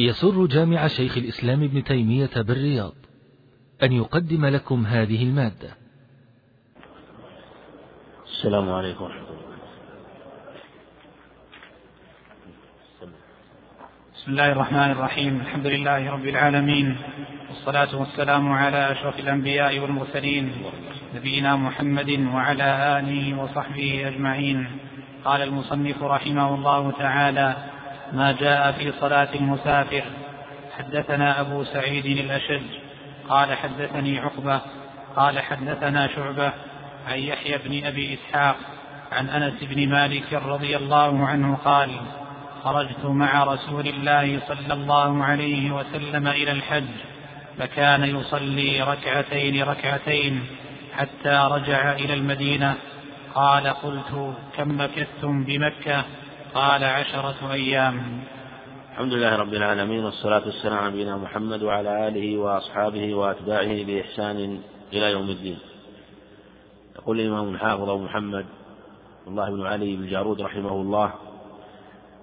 يسر جامع شيخ الإسلام ابن تيمية بالرياض أن يقدم لكم هذه المادة. السلام عليكم ورحمة الله. بسم الله الرحمن الرحيم. الحمد لله رب العالمين. والصلاة والسلام على أشرف الأنبياء والمرسلين نبينا محمد وعلى آله وصحبه أجمعين. قال المصنف رحمه الله تعالى ما جاء في صلاة المسافر. حدثنا أبو سعيد الأشج. قال حدثني عقبة. قال حدثنا شعبة عن يحيى بن أبي إسحاق عن أنس بن مالك رضي الله عنه قال خرجت مع رسول الله صلى الله عليه وسلم إلى الحج فكان يصلي ركعتين ركعتين حتى رجع إلى المدينة. قال قلت كم مكثتم بمكة؟ قال عشرة أيام. الحمد لله رب العالمين والصلاة والسلام على نبينا محمد وعلى آله وأصحابه وأتباعه بإحسان إلى يوم الدين. يقول الإمام الحافظ أبو محمد الله بن علي بن جارود رحمه الله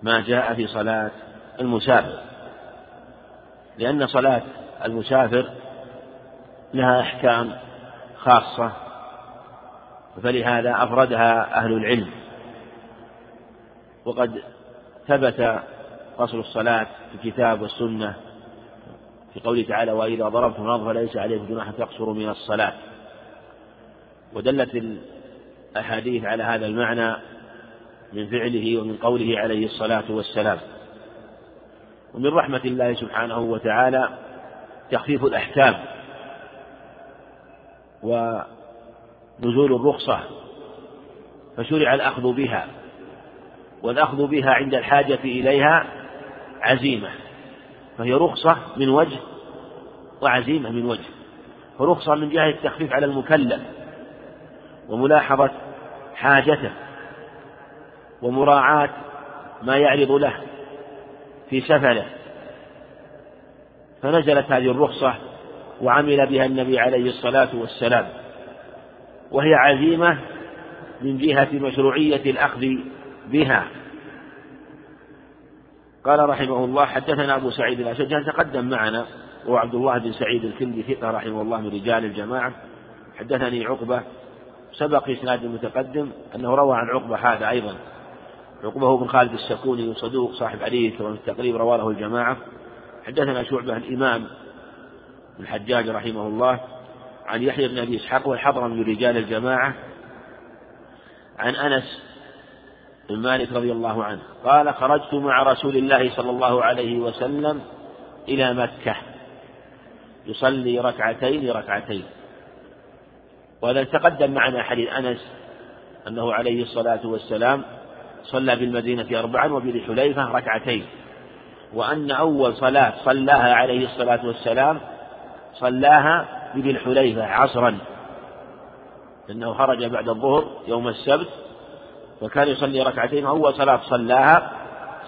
ما جاء في صلاة المسافر. لأن صلاة المسافر لها أحكام خاصة فلهذا أفردها أهل العلم. وقد ثبت قصر الصلاة في الكتاب والسنة في قوله تعالى وإذا ضربتم الأرض فليس عليكم جناح تقصروا من الصلاة. ودلت الأحاديث على هذا المعنى من فعله ومن قوله عليه الصلاة والسلام. ومن رحمة الله سبحانه وتعالى تخفيف الأحكام ونزول الرخصة فشرع الأخذ بها. والأخذ بها عند الحاجة إليها عزيمة. فهي رخصة من وجه وعزيمة من وجه. فرخصة من جهة التخفيف على المكلف وملاحظة حاجته ومراعاة ما يعرض له في سفره. فنزلت هذه الرخصة وعمل بها النبي عليه الصلاة والسلام. وهي عزيمة من جهة مشروعية الأخذ بها. قال رحمه الله حدثنا أبو سعيد الأشج تقدم معنا هو عبد الله بن سعيد الكندي ثقة رحمه الله من رجال الجماعة. حدثني عقبة سبق إسناد المتقدم أنه روى عن عقبة هذا أيضا. عقبة بن خالد السكوني صدوق صاحب حديث ومن التقريب رواه له الجماعة. حدثنا شعبة الإمام الحجاج رحمه الله عن يحيى بن أبي إسحاق والحضر من رجال الجماعة عن أنس بن مالك رضي الله عنه قال خرجت مع رسول الله صلى الله عليه وسلم إلى مكة يصلي ركعتين ركعتين وهذا تقدم معنا حديث أنس أنه عليه الصلاة والسلام صلى بالمدينة أربعا وبذي حليفة ركعتين. وأن أول صلاة صلاها عليه الصلاة والسلام صلاها بذي الحليفة عصرا. لأنه خرج بعد الظهر يوم السبت وكان يصلي ركعتين أول صلاة صلاها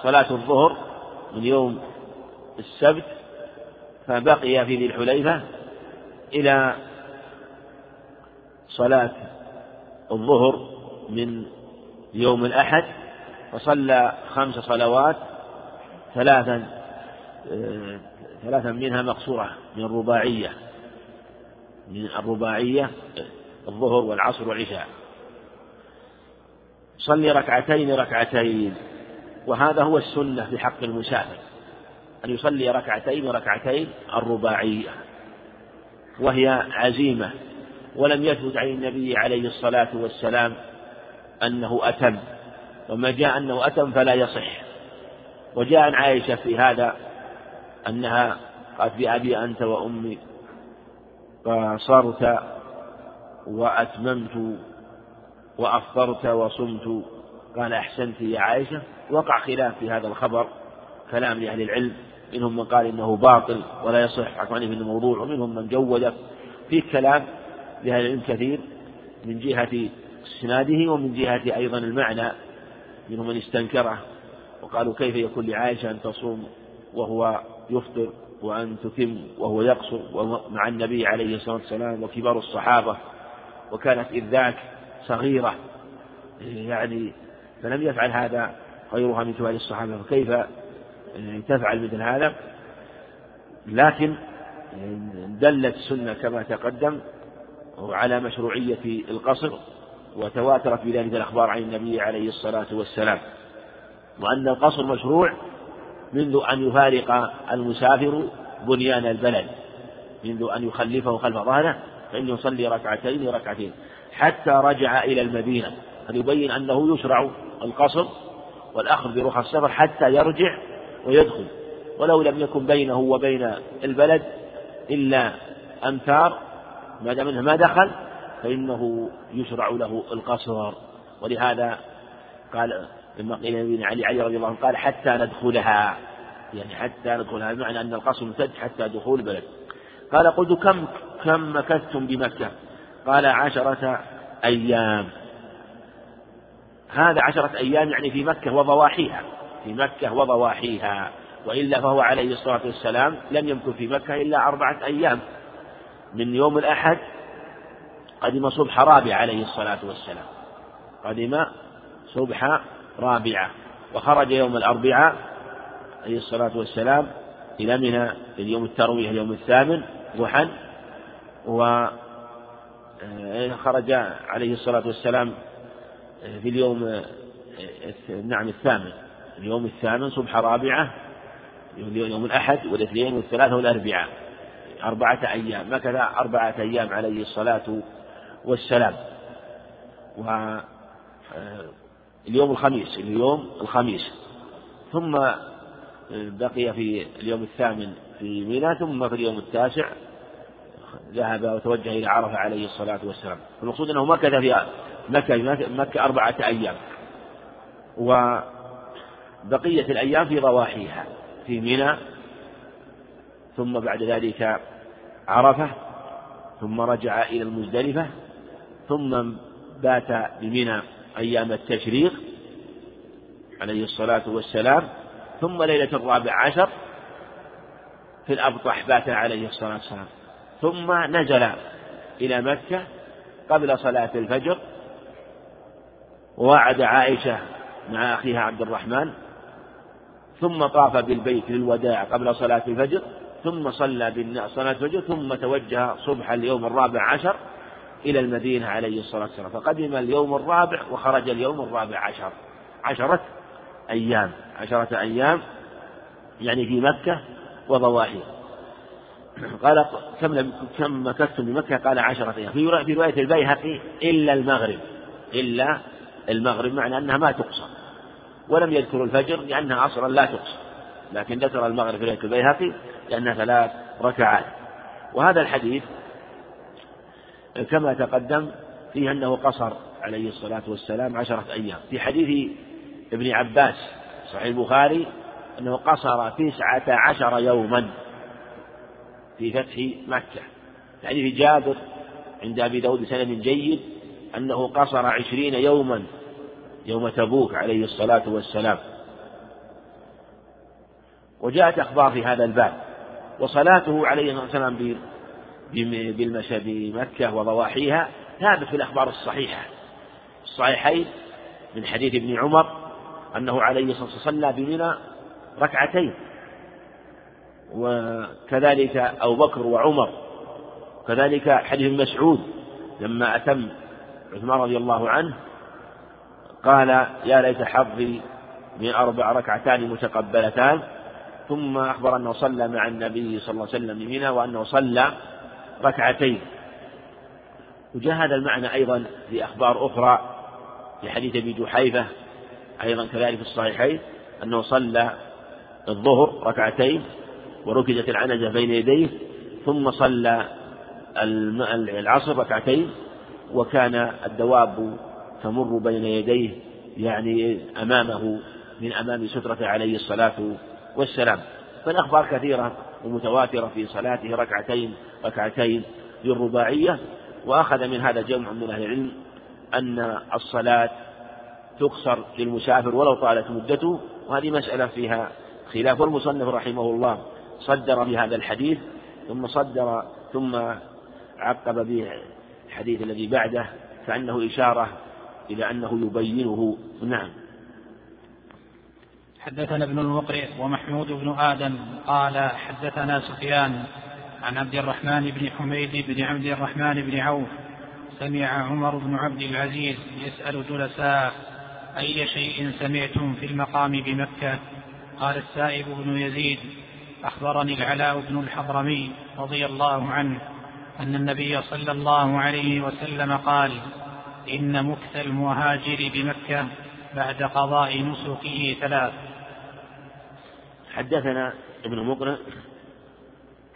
صلاة الظهر من يوم السبت فبقي في ذي الحليفة إلى صلاة الظهر من يوم الأحد فصلى خمس صلوات ثلاثا ثلاثا منها مقصورة من الرباعية من الرباعية الظهر والعصر والعشاء. صلي ركعتين ركعتين. وهذا هو السنة في حق المسافر. أن يصلي ركعتين ركعتين الرباعية. وهي عزيمة. ولم يثبت عن النبي عليه الصلاة والسلام أنه أتم. وما جاء أنه أتم فلا يصح. وجاء عن عائشة في هذا أنها قالت بأبي أنت وأمي. قصرت وأتممت وأفطرت وصمت قال أحسنت يا عائشة. وقع خلاف في هذا الخبر كلام لأهل العلم منهم من قال إنه باطل ولا يصح حكم عليه من موضوع ومنهم من جود في كلام لأهل العلم كثير من جهة إسناده ومن جهة أيضا المعنى. منهم من استنكره وقالوا كيف يكون لعائشة أن تصوم وهو يفطر وأن تتم وهو يقصر مع النبي عليه الصلاة والسلام وكبار الصحابة. وكانت إذ ذاك صغيرة. يعني فلم يفعل هذا غيرها من كبار الصحابة فكيف تفعل مثل هذا؟ لكن دلت السنة كما تقدم على مشروعية القصر وتواترت بذلك الأخبار عن النبي عليه الصلاة والسلام. وأن القصر مشروع منذ أن يفارق المسافر بنيان البلد منذ أن يخلفه خلف ظهره فإنه يصلي ركعتين ركعتين. حتى رجع إلى المدينة. هذا يبين أنه يشرع القصر والأخذ برخص السفر حتى يرجع ويدخل. ولو لم يكن بينه وبين البلد إلا أمتار ما دام أنه ما دخل فإنه يشرع له القصر. ولهذا قال لما قيل علي علي رضي الله عنه قال حتى ندخلها. يعني حتى ندخلها بمعنى أن القصر ممتد حتى دخول البلد. قال قلت كم كم مكثتم بمكة؟ قال عشرة أيام. هذا عشرة أيام يعني في مكة وضواحيها في مكة وضواحيها. وإلا فهو عليه الصلاة والسلام لم يمكث في مكة إلا أربعة أيام. من يوم الأحد قدم صبح رابع عليه الصلاة والسلام. قدم صبح رابعة وخرج يوم الأربعاء عليه الصلاة والسلام إلى منى اليوم التروية اليوم الثامن ضحى خرج عليه الصلاة والسلام في اليوم آه، نعم الثامن. اليوم الثامن صبح رابعة يوم الأحد والإثنين والثلاثة والأربعاء أربعة أيام مكث أربعة أيام عليه الصلاة والسلام. و آه، اليوم الخميس اليوم الخميس. ثم بقي في اليوم الثامن في منى ثم في اليوم التاسع ذهب وتوجه إلى عرفة عليه الصلاة والسلام. المقصود أنه مكث في مكة مكة أربعة أيام. وبقية الأيام في ضواحيها في منى ثم بعد ذلك عرفة ثم رجع إلى المزدلفة ثم بات بمنى أيام التشريق عليه الصلاة والسلام. ثم ليلة الرابع عشر في الأبطح بات عليه الصلاة والسلام. ثم نزل إلى مكة قبل صلاة الفجر ووعد عائشة مع أخيها عبد الرحمن ثم طاف بالبيت للوداع قبل صلاة الفجر ثم صلى صلاة الفجر ثم توجه صبح اليوم الرابع عشر إلى المدينة عليه الصلاة والسلام. فقدم اليوم الرابع وخرج اليوم الرابع عشر. عشرة أيام عشرة أيام يعني في مكة وضواحيها قال كم كم مكثتم بمكة قال عشرة أيام. في رواية البيهقي إلا المغرب. إلا المغرب معنى أنها ما تقصر ولم يذكر الفجر لأنها أصلا لا تقصر لكن ذكر المغرب في رواية البيهقي لأنها ثلاث ركعات. وهذا الحديث كما تقدم فيه أنه قصر عليه الصلاة والسلام عشرة أيام. في حديث ابن عباس صحيح البخاري أنه قصر تسعة عشر يوما. في فتح مكة. حديث جابر عند أبي داود بسند جيد أنه قصر عشرين يوما يوم تبوك عليه الصلاة والسلام. وجاءت أخبار في هذا الباب. وصلاته عليه الصلاة والسلام بالمشى بمكة وضواحيها ثابت في الأخبار الصحيحة. الصحيحين من حديث ابن عمر أنه عليه الصلاة والسلام صلى بمنى ركعتين. وكذلك أبو بكر وعمر كذلك حديث مسعود لما أتم عثمان رضي الله عنه قال يا ليت حظي من أربع ركعتان متقبلتان ثم أخبر أنه صلى مع النبي صلى الله عليه وسلم بمنى وأنه صلى ركعتين. وجاء هذا المعنى أيضا في أخبار أخرى في حديث أبي جحيفة أيضا كذلك في الصحيحين أنه صلى الظهر ركعتين وركزت العنزة بين يديه ثم صلى العصر ركعتين وكان الدواب تمر بين يديه يعني أمامه من أمام سترة عليه الصلاة والسلام. فالأخبار كثيرة ومتواترة في صلاته ركعتين ركعتين للرباعية وأخذ من هذا جمع من أهل العلم أن الصلاة تقصر للمسافر ولو طالت مدته وهذه مسألة فيها خلاف والمصنف رحمه الله صدر بهذا الحديث ثم صدر ثم عقب به الحديث الذي بعده كأنه إشارة إلى أنه يبينه. نعم. حدثنا ابن المقرئ ومحمود بن آدم قال حدثنا سفيان عن عبد الرحمن بن حميد بن عبد الرحمن بن عوف سمع عمر بن عبد العزيز يسأل جلساء أي شيء سمعتم في المقام بمكة؟ قال السائب بن يزيد أخبرني العلاء بن الحضرمي رضي الله عنه أن النبي صلى الله عليه وسلم قال إن مكث المهاجر بمكة بعد قضاء نسكه ثلاث. حدثنا ابن مقرئ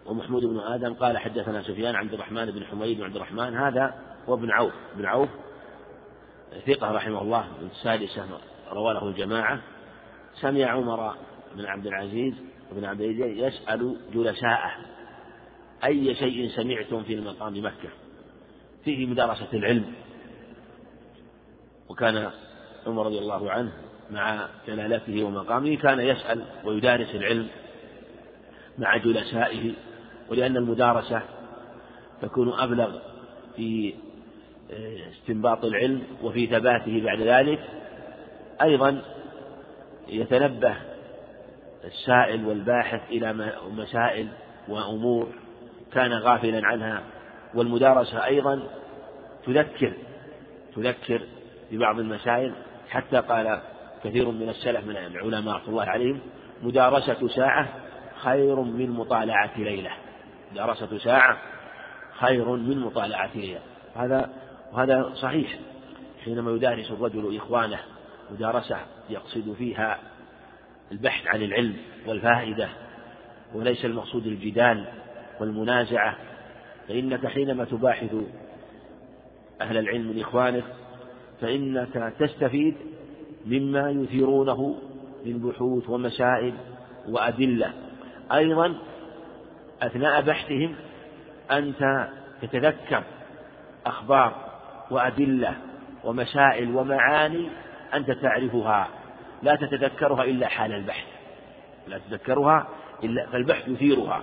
ومحمود بن آدم قال حدثنا سفيان عبد الرحمن بن حميد بن عبد الرحمن هذا هو ابن عوف. بن عوف ثقة رحمه الله من السادسة روى له الجماعة. سمع عمر بن عبد العزيز بن عبد العزيز يسأل جلساءه أي شيء سمعتم في المقام مكة؟ فيه مدارسة العلم. وكان عمر رضي الله عنه مع جلالته ومقامه كان يسأل ويدارس العلم مع جلسائه ولأن المدارسة تكون أبلغ في استنباط العلم وفي ثباته بعد ذلك. أيضا يتنبه السائل والباحث إلى مسائل وأمور كان غافلا عنها. والمدارسة أيضا تذكر تذكر ببعض المسائل. حتى قال كثير من السلف من العلماء رحمة الله عليهم مدارسة ساعة خير من مطالعة ليلة. مدارسة ساعة خير من مطالعة ليلة. هذا وهذا صحيح. حينما يدارس الرجل إخوانه مدارسة يقصد فيها البحث عن العلم والفائدة وليس المقصود الجدال والمنازعة فإنك حينما تباحث أهل العلم من إخوانك فإنك تستفيد مما يثيرونه من بحوث ومسائل وأدلة. أيضا أثناء بحثهم أنت تتذكر أخبار وأدلة ومسائل ومعاني أنت تعرفها. لا تتذكرها إلا حال البحث. لا تتذكرها إلا فالبحث يثيرها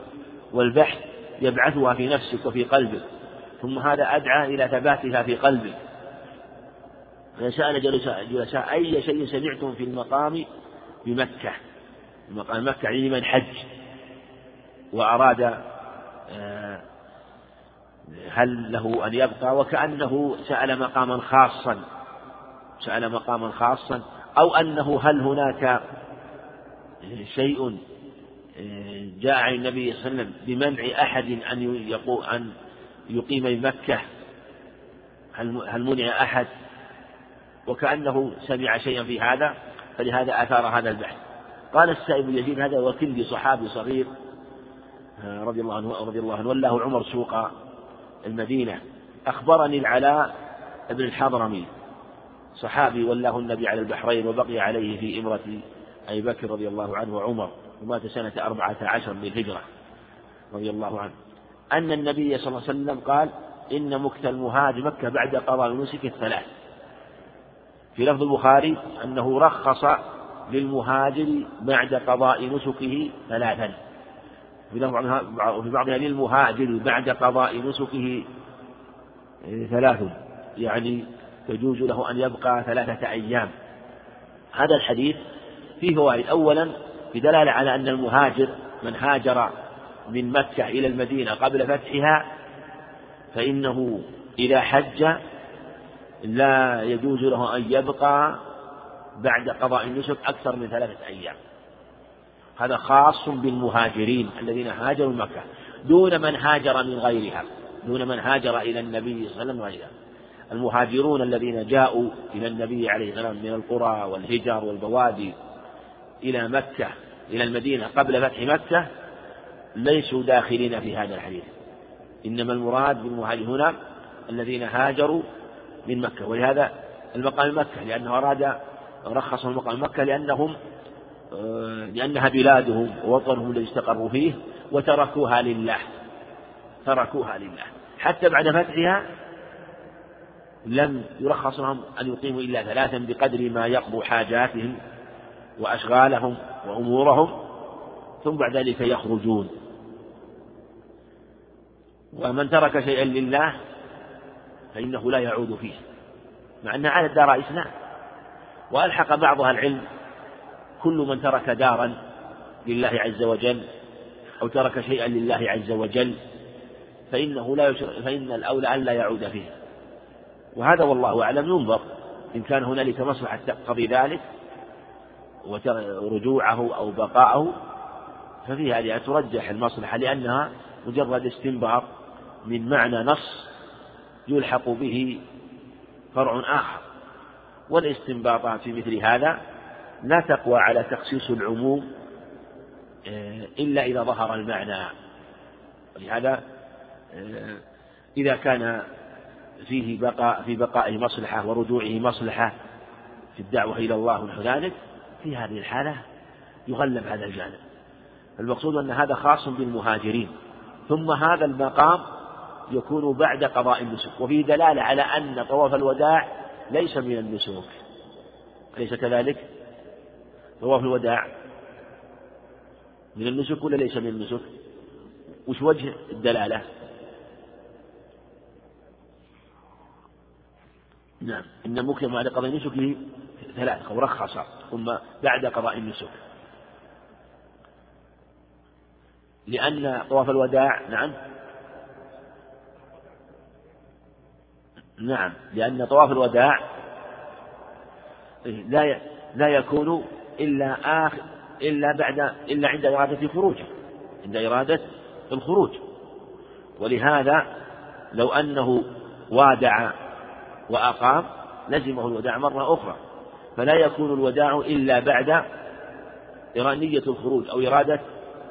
والبحث يبعثها في نفسك وفي قلبك ثم هذا أدعى إلى ثباتها في قلبك. فسأل جلساء أي شيء سمعتم في المقام بمكة. مقام مكة يعني لمن حج. وأراد آه، هل له أن يبقى؟ وكأنه سأل مقاما خاصا. سأل مقاما خاصا. أو أنه هل هناك شيء جاء عن النبي صلى الله عليه وسلم بمنع أحد أن أن يقيم بمكة؟ هل منع أحد؟ وكأنه سمع شيئا في هذا فلهذا أثار هذا البحث. قال السائب يزيد هذا وكندي صحابي صغير رضي الله عنه رضي الله عنه ولاه عمر سوق المدينة. أخبرني العلاء بن الحضرمي. صحابي ولاه النبي على البحرين وبقي عليه في إمرة أبي بكر رضي الله عنه وعمر ومات سنة أربعة عشر للهجرة رضي الله عنه. أن النبي صلى الله عليه وسلم قال إن مكت المهاجر مكة بعد قضاء النسك الثلاث. في لفظ البخاري أنه رخص للمهاجر بعد قضاء نسكه ثلاثا. وفي بعضها للمهاجر بعد قضاء نسكه ثلاث يعني يجوز له أن يبقى ثلاثة أيام. هذا الحديث فيه فوائد أولا بدلالة على أن المهاجر من هاجر من مكة إلى المدينة قبل فتحها فإنه إذا حج لا يجوز له أن يبقى بعد قضاء النسك أكثر من ثلاثة أيام. هذا خاص بالمهاجرين الذين هاجروا مكة. دون من هاجر من غيرها دون من هاجر إلى النبي صلى الله عليه وسلم المهاجرون الذين جاءوا إلى النبي عليه والسلام من القرى والهجر والبوادي إلى مكة إلى المدينة قبل فتح مكة ليسوا داخلين في هذا الحديث. إنما المراد بالمهاجرين هنا الذين هاجروا من مكة ولهذا المقام مكة لأنه أراد رخص المقام مكة لأنهم آه، لأنها بلادهم ووطنهم الذي استقروا فيه وتركوها لله تركوها لله. حتى بعد فتحها لم يرخص لهم أن يقيموا إلا ثلاثا بقدر ما يقضوا حاجاتهم وأشغالهم وأمورهم ثم بعد ذلك يخرجون. ومن ترك شيئا لله فإنه لا يعود فيه مع أن على الدار إسلام. وألحق بعضها العلم كل من ترك دارا لله عز وجل أو ترك شيئا لله عز وجل فإنه لا يشرع فإن الأولى أن لا يعود فيه. وهذا والله أعلم ينظر إن كان هنالك مصلحة تقتضي ذلك ورجوعه أو بقاءه ففي هذه ترجح المصلحة لأنها مجرد استنباط من معنى نص يلحق به فرع آخر. والاستنباطات في مثل هذا لا تقوى على تخصيص العموم آه، إلا إذا ظهر المعنى. ولهذا آه، إذا كان فيه بقاء في بقائه مصلحة ورجوعه مصلحة في الدعوة إلى الله ونحو ذلك في هذه الحالة يغلب هذا الجانب المقصود أن هذا خاص بالمهاجرين ثم هذا المقام يكون بعد قضاء النسك وفيه دلالة على أن طواف الوداع ليس من النسك أليس كذلك؟ طواف الوداع من النسك ولا ليس من النسك؟ وش وجه الدلالة؟ نعم. إن مكرم بعد قضاء نسكه ثلاث أو رخص ثم بعد قضاء النسك. لأن طواف الوداع نعم. نعم. لأن طواف الوداع لا لا يكون إلا آخر إلا بعد إلا عند إرادة خروجه عند إرادة الخروج. ولهذا لو أنه وادع وأقام لزمه الوداع مرة أخرى. فلا يكون الوداع إلا بعد إرانية الخروج أو إرادة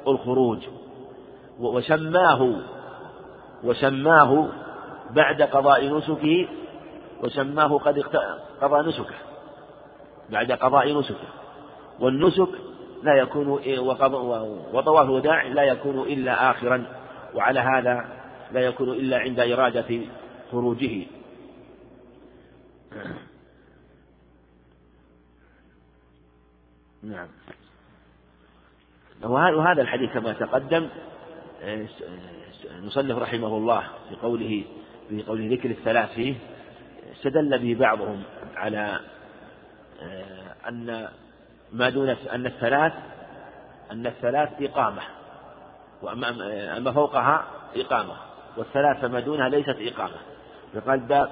الخروج. وسماه وسماه بعد قضاء نسكه وسماه قد قضى نسكه بعد قضاء نسكه. والنسك لا يكون وطواف الوداع لا يكون إلا آخرا وعلى هذا لا يكون إلا عند إرادة خروجه. نعم. وهذا الحديث كما تقدم المصنف رحمه الله في قوله في قوله ذكر الثلاث فيه استدل به بعضهم على آه، أن ما دون أن الثلاث أن الثلاث إقامة وأما أما فوقها إقامة والثلاث ما دونها ليست إقامة. فقال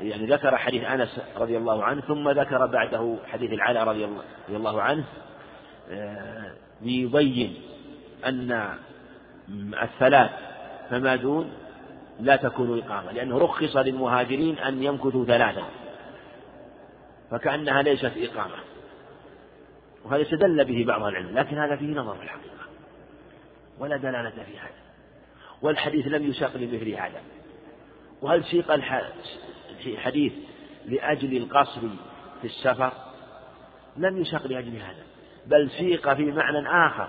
يعني ذكر حديث أنس رضي الله عنه ثم ذكر بعده حديث العلاء رضي الله, عنه آه، ليبين أن الثلاث فما دون لا تكون إقامة لأنه رخص للمهاجرين أن يمكثوا ثلاثا فكأنها ليست إقامة. وهذا استدل به بعض العلم لكن هذا فيه نظر في الحقيقة ولا دلالة في هذا والحديث لم يساق لمثل هذا. وهل سيق الحديث لأجل القصر في السفر؟ لم يساق لأجل هذا بل سيق في معنى آخر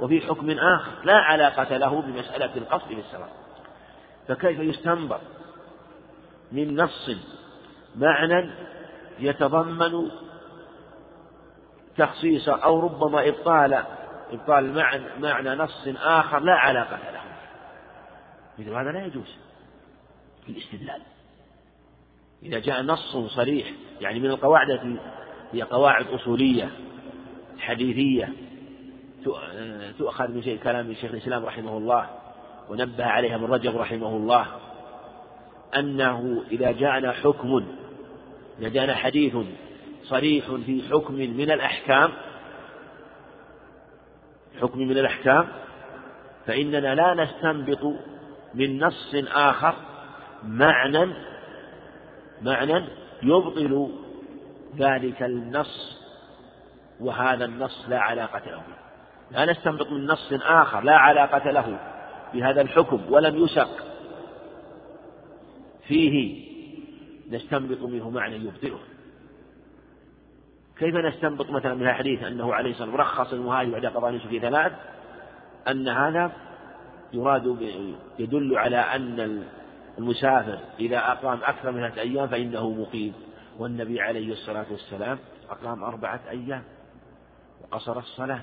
وفي حكم آخر لا علاقة له بمسألة القصد بالسفر فكيف يستنبط من نص معنى يتضمن تخصيص أو ربما إبطال إبطال معنى, معنى نص آخر لا علاقة له؟ مثل هذا لا يجوز. في الاستدلال. إذا جاء نص صريح يعني من القواعد هي قواعد أصولية حديثية تؤخذ من شيء كلام شيخ الإسلام رحمه الله ونبه عليها ابن رجب رحمه الله أنه إذا جاءنا حكم إذا جاءنا حديث صريح في حكم من الأحكام حكم من الأحكام فإننا لا نستنبط من نص آخر معنى معنى يبطل ذلك النص وهذا النص لا علاقة له. لا نستنبط من نص آخر لا علاقة له بهذا الحكم ولم يسق. فيه نستنبط منه معنى يبطله. كيف نستنبط مثلا من الحديث أنه عليه الصلاة والسلام رخص المهاجر بعد قضاء في ثلاث؟ أن هذا يراد يدل على أن المسافر إذا أقام أكثر من ثلاثة أيام فإنه مقيم. والنبي عليه الصلاة والسلام أقام أربعة أيام وقصر الصلاة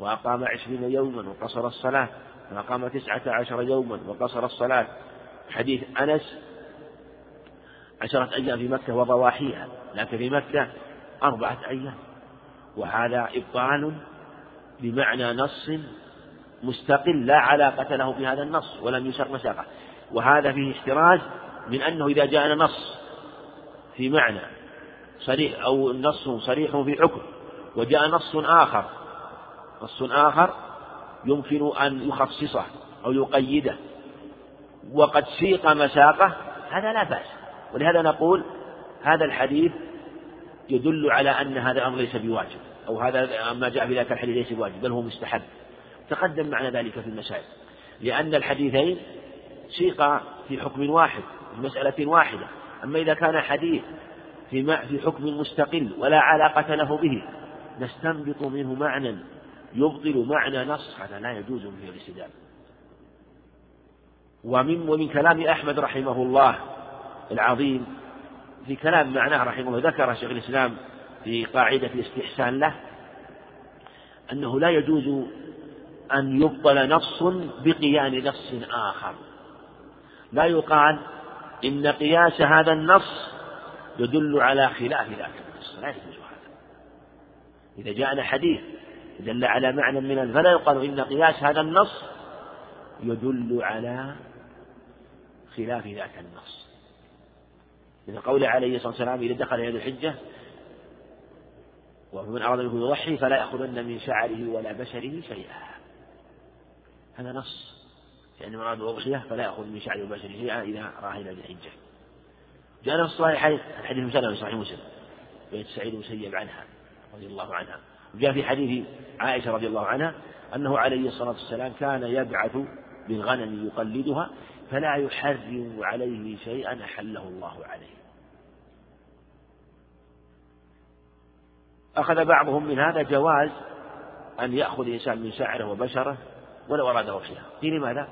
وأقام عشرين يوما وقصر الصلاة وأقام تسعة عشر يوما وقصر الصلاة. حديث أنس عشرة أيام في مكة وضواحيها لكن في مكة أربعة أيام. وهذا إبطال بمعنى نص مستقل لا علاقة له بهذا النص ولم يسق مساقه. وهذا فيه احتراز من أنه إذا جاءنا نص في معنى صريح أو نص صريح في حكم وجاء نص آخر نص آخر يمكن أن يخصصه أو يقيده وقد سيق مساقه هذا لا بأس ولهذا نقول هذا الحديث يدل على أن هذا الأمر ليس بواجب أو هذا ما جاء في ذلك الحديث ليس بواجب بل هو مستحب. تقدم معنا ذلك في المسائل لأن الحديثين سيقا في حكم واحد في مسألة واحدة. أما إذا كان حديث في في حكم مستقل ولا علاقة له به نستنبط منه معنى يبطل معنى نص هذا لا يجوز فيه الاستدلال. ومن ومن كلام أحمد رحمه الله العظيم في كلام معناه رحمه الله ذكر شيخ الإسلام في قاعدة الاستحسان له أنه لا يجوز أن يبطل نص بقيان نص آخر. لا يقال إن قياس هذا النص يدل على خلاف ذاك النص. لا يجوز هذا. إذا جاءنا حديث دل على معنى من فلا يقال إن قياس هذا النص يدل على خلاف ذاك النص. من قوله عليه الصلاة والسلام إذا دخل يد الحجة ومن أراد منكم يضحي فلا يأخذن من شعره ولا بشره شيئا. هذا نص. يعني من أراد الأضحية فلا يأخذ من شعره وبشره شيئا إذا راه إلى الحجة. جاء في الصحيحين الحديث مسلم في صحيح مسلم بيت سعيد المسيب عنها رضي الله عنها. وجاء في حديث عائشة رضي الله عنها أنه عليه الصلاة والسلام كان يبعث بالغنم يقلدها فلا يحرم عليه شيئا أحله الله عليه. أخذ بعضهم من هذا جواز أن يأخذ الإنسان من شعره وبشره ولو أراد وحشها قيل لماذا؟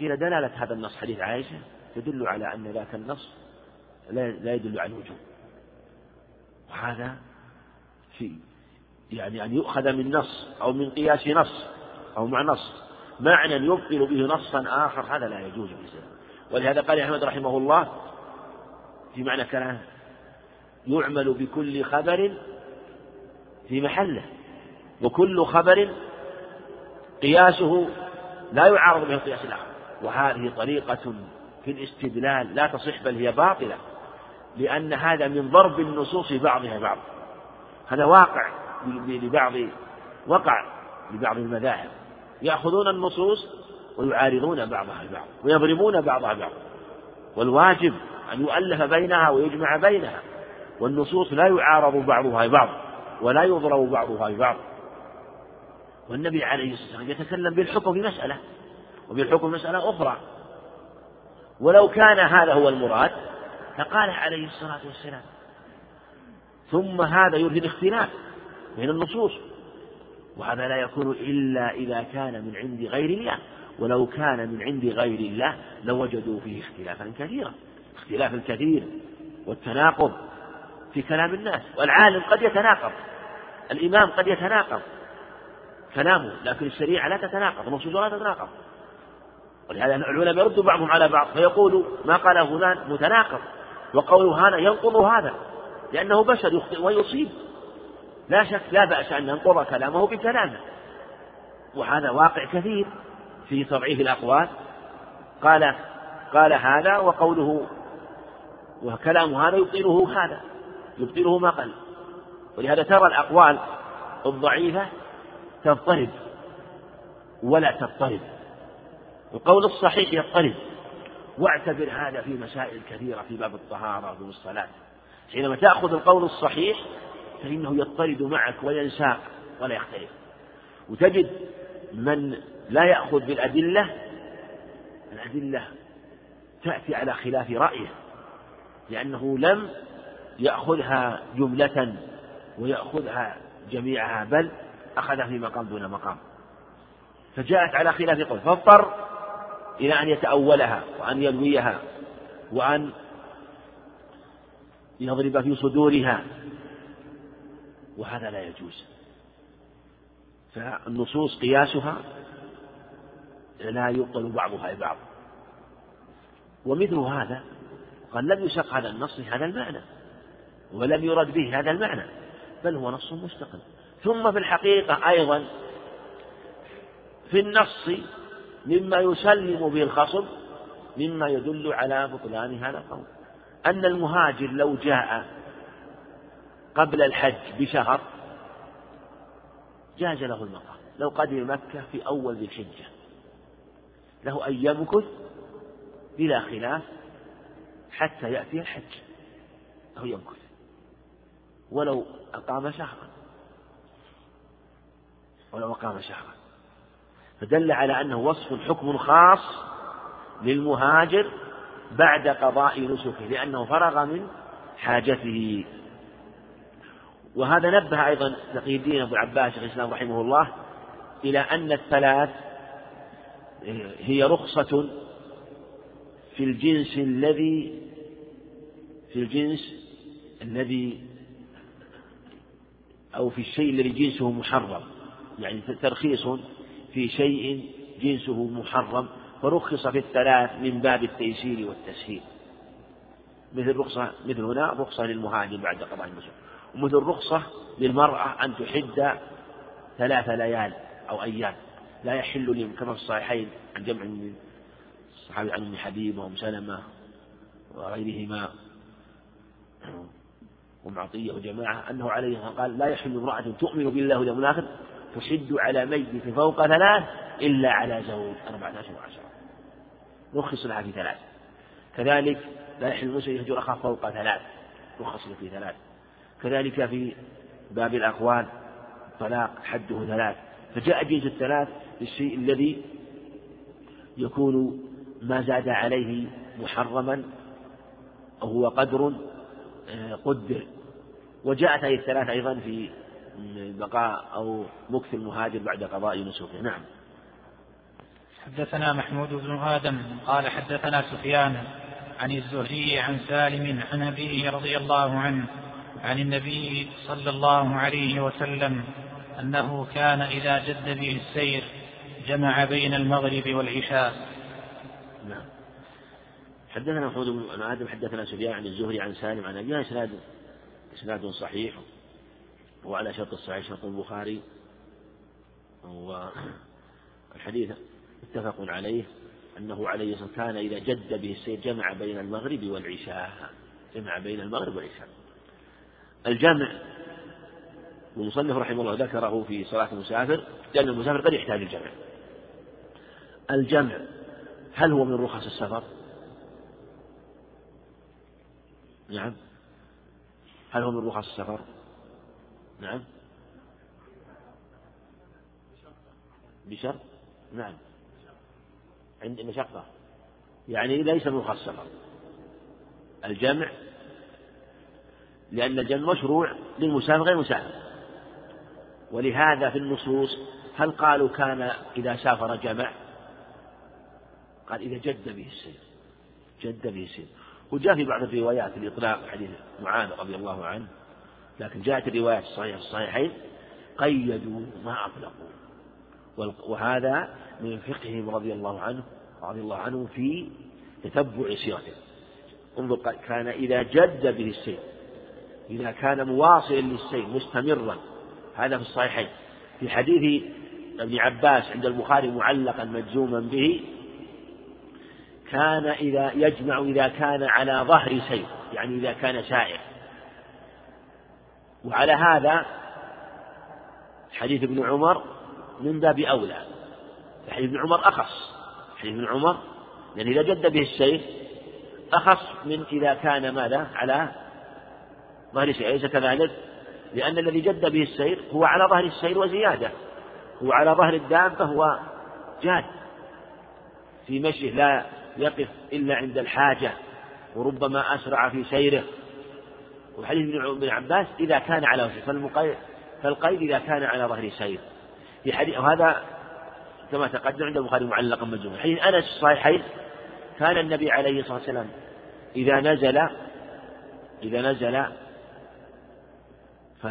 قيل دلالة هذا النص حديث عائشة تدل على أن ذاك النص لا يدل على الوجوب وهذا في يعني أن يؤخذ من نص أو من قياس نص أو مع نص معنى يبطل به نصا آخر هذا لا يجوز الإسلام. ولهذا قال أحمد رحمه الله في معنى كلامه يعمل بكل خبر في محله وكل خبر قياسه لا يعارض به القياس الآخر. وهذه طريقة في الاستدلال لا تصح بل هي باطلة لأن هذا من ضرب النصوص بعضها بعض. هذا واقع لبعض وقع لبعض المذاهب. يأخذون النصوص ويعارضون بعضها البعض ويضربون بعضها بعض والواجب أن يؤلف بينها ويجمع بينها. والنصوص لا يعارض بعضها ببعض ولا يضرب بعضها ببعض والنبي عليه الصلاة والسلام يتكلم بالحكم في مسألة. وبالحكم مسألة أخرى. ولو كان هذا هو المراد فقال عليه الصلاة والسلام ثم هذا يرهي الاختلاف بين النصوص. وهذا لا يكون إلا إذا كان من عند غير الله. ولو كان من عند غير الله لوجدوا فيه اختلافا كثيرا. اختلاف كثير والتناقض في كلام الناس. والعالم قد يتناقض. الإمام قد يتناقض. كلامه لكن الشريعة لا تتناقض. النصوص لا تتناقض. ولهذا العلماء يرد بعضهم على بعض فيقول ما قال فلان متناقض وقوله هذا ينقض هذا لأنه بشر يخطئ ويصيب. لا شك لا بأس أن ننقض كلامه بكلامه. وهذا واقع كثير في تضعيف الأقوال. قال قال هذا وقوله وكلام هذا يبطله هذا يبطله ما قال ولهذا ترى الأقوال الضعيفة تضطرب ولا تضطرب. القول الصحيح يضطرب واعتبر هذا في مسائل كثيرة في باب الطهارة وفي الصلاة. حينما تأخذ القول الصحيح فإنه يضطرد معك وينساق ولا يختلف. وتجد من لا يأخذ بالأدلة الأدلة تأتي على خلاف رأيه لأنه لم يأخذها جملة ويأخذها جميعها بل أخذها في مقام دون مقام. فجاءت على خلاف قول. فاضطر إلى أن يتأولها وأن يلويها وأن يضرب في صدورها. وهذا لا يجوز. فالنصوص قياسها لا يبطل بعضها ببعض ومثل هذا قد لم يسق هذا النص هذا المعنى ولم يرد به هذا المعنى بل هو نص مستقل. ثم في الحقيقة أيضا في النص مما يسلم به الخصم مما يدل على بطلان هذا القول. أن المهاجر لو جاء قبل الحج بشهر جاز له المقام. لو قدم مكة في أول ذي الحجة. له أن يمكث بلا خلاف حتى يأتي الحج. له يمكث. ولو أقام شهرا. ولو أقام شهرا. فدل على أنه وصف حكم خاص للمهاجر بعد قضاء نسكه لأنه فرغ من حاجته. وهذا نبه أيضا تقي الدين أبو عباس شيخ الإسلام رحمه الله إلى أن الثلاث هي رخصة في الجنس الذي في الجنس الذي أو في الشيء الذي جنسه محرم يعني ترخيص في شيء جنسه محرم فرخص في الثلاث من باب التيسير والتسهيل. مثل رخصة مثل هنا رخصة للمهاجر بعد قضاء النسك ومثل رخصة للمرأة أن تحد ثلاث ليال أو أيام. لا يحل لي كما في الصحيحين عن جمع من الصحابي عن أم حبيب وأم سلمة وغيرهما ام عطية وجماعة أنه عليه قال لا يحل امراه تؤمن بالله واليوم الآخر تشد على ميت فوق ثلاث إلا على زوج أربعة اشهر وعشرة. رخص لها في ثلاث. كذلك لا يحل المسلم يهجر أخاه فوق ثلاث. رخص له في ثلاث. كذلك في باب الاقوال طلاق حده ثلاث. فجاء جنس الثلاث للشيء الذي يكون ما زاد عليه محرما أو هو قدر آه، قدر. وجاءت هذه الثلاث أيضا في بقاء أو مكث المهاجر بعد قضاء نسوكه نعم. حدثنا محمود بن آدم قال حدثنا سفيان عن الزهري عن سالم عن أبيه رضي الله عنه عن النبي صلى الله عليه وسلم أنه كان إذا جد به السير جمع بين المغرب والعشاء. نعم. حدثنا محمود بن آدم حدثنا سفيان عن الزهري عن سالم عن أبي إسناد إسناد صحيح. وعلى شرط الصحيح شرط البخاري والحديث متفق عليه أنه عليه الصلاة كان إذا جد به السير جمع بين المغرب والعشاء جمع بين المغرب والعشاء الجمع والمصنف رحمه الله ذكره في صلاة المسافر لأن المسافر قد يحتاج الجمع الجمع هل هو من رخص السفر؟ نعم هل هو من رخص السفر؟ نعم. بشرط نعم. عند مشقة. يعني ليس السفر الجمع لأن الجمع مشروع للمسافر غير مسافر. ولهذا في النصوص هل قالوا كان إذا سافر جمع؟ قال إذا جد به السير. جد به السير. وجاء في بعض الروايات الإطلاق حديث معاذ رضي الله عنه. لكن جاءت الروايات الصحيحة الصحيحين قيدوا ما أطلقوا. وهذا من فقههم رضي الله عنه رضي الله عنه في تتبع سيرته. انظر كان إذا جد به السير. إذا كان مواصلا للسير مستمرا. هذا في الصحيحين. في حديث ابن عباس عند البخاري معلقا مجزوما به كان إذا يجمع إذا كان على ظهر سير يعني إذا كان سائر. وعلى هذا حديث ابن عمر من باب أولى. حديث ابن عمر أخص. حديث ابن عمر لأن إذا جد به السير أخص من إذا كان ماذا؟ على ظهر سير أليس كذلك؟ لأن الذي جد به السير هو على ظهر السير وزيادة. هو على ظهر الدابة هو جاد. في مشيه لا يقف إلا عند الحاجة وربما أسرع في سيره. وحديث ابن عباس إذا كان على وجهه فالمقيد فالقيد إذا كان على ظهر سير في حديث وهذا كما تقدم عند البخاري معلقا مجزوما حديث أنس الصحيحين كان النبي عليه الصلاة والسلام إذا نزل إذا نزل ف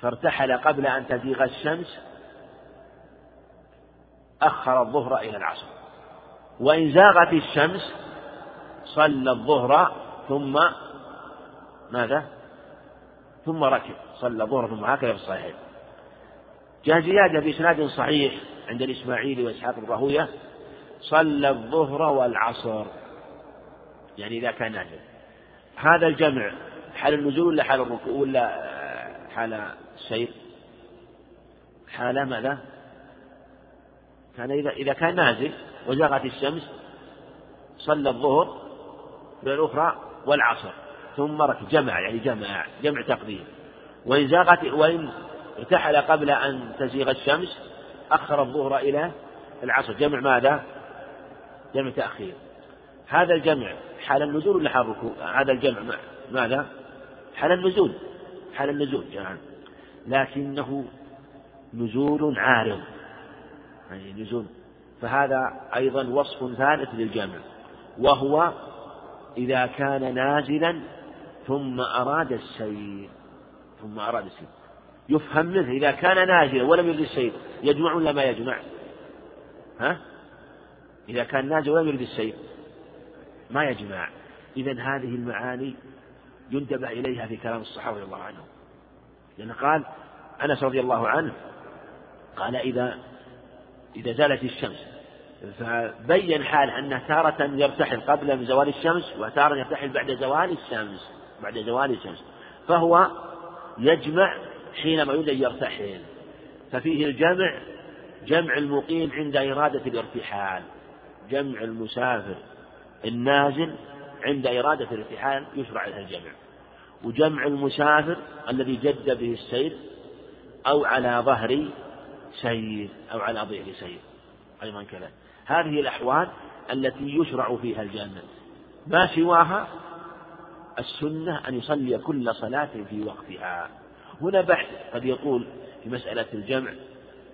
فارتحل قبل أن تزيغ الشمس أخر الظهر إلى العصر. وإن زاغت الشمس صلى الظهر ثم ماذا؟ ثم ركب صلى الظهر ثم هكذا في الصحيحين. جاء زيادة بإسناد صحيح عند الإسماعيلي وإسحاق بن راهوية صلى الظهر والعصر. يعني إذا كان نازل هذا الجمع حال النزول ولا حال الركوع ولا حال السير؟ حال ماذا؟ كان إذا إذا كان نازل وزاغت الشمس صلى الظهر في الأخرى والعصر. ثم ركب جمع يعني جمع جمع تقديم وإن زاغت وإن ارتحل قبل أن تزيغ الشمس أخر الظهر إلى العصر جمع ماذا؟ جمع تأخير هذا الجمع حال النزول ولا حال؟ هذا الجمع ماذا؟ حال النزول حال النزول جمعا لكنه نزول عارض يعني نزول فهذا أيضا وصف ثالث للجمع وهو إذا كان نازلا ثم أراد السير ثم أراد السير يفهم منه إذا كان نازلا ولم يرد السير يجمع ولا ما يجمع؟ ها؟ إذا كان نازل ولم يرد السير ما يجمع. إذا هذه المعاني ينتبه إليها في كلام الصحابة رضي الله عنهم. لأن قال أنس رضي الله عنه قال إذا إذا زالت الشمس فبين حال أنه تارة يرتحل قبل زوال الشمس وتارة يرتحل بعد زوال الشمس. بعد زوال الشمس. فهو يجمع حينما يريد أن يرتحل. ففيه الجمع جمع المقيم عند إرادة الارتحال. جمع المسافر النازل عند إرادة الارتحال يشرع له الجمع. وجمع المسافر الذي جد به السير أو على ظهر سير أو على ظهر سير أيضا كذا. هذه الأحوال التي يشرع فيها الجامع ما سواها السنة أن يصلي كل صلاة في وقتها. هنا بحث قد يقول في مسألة الجمع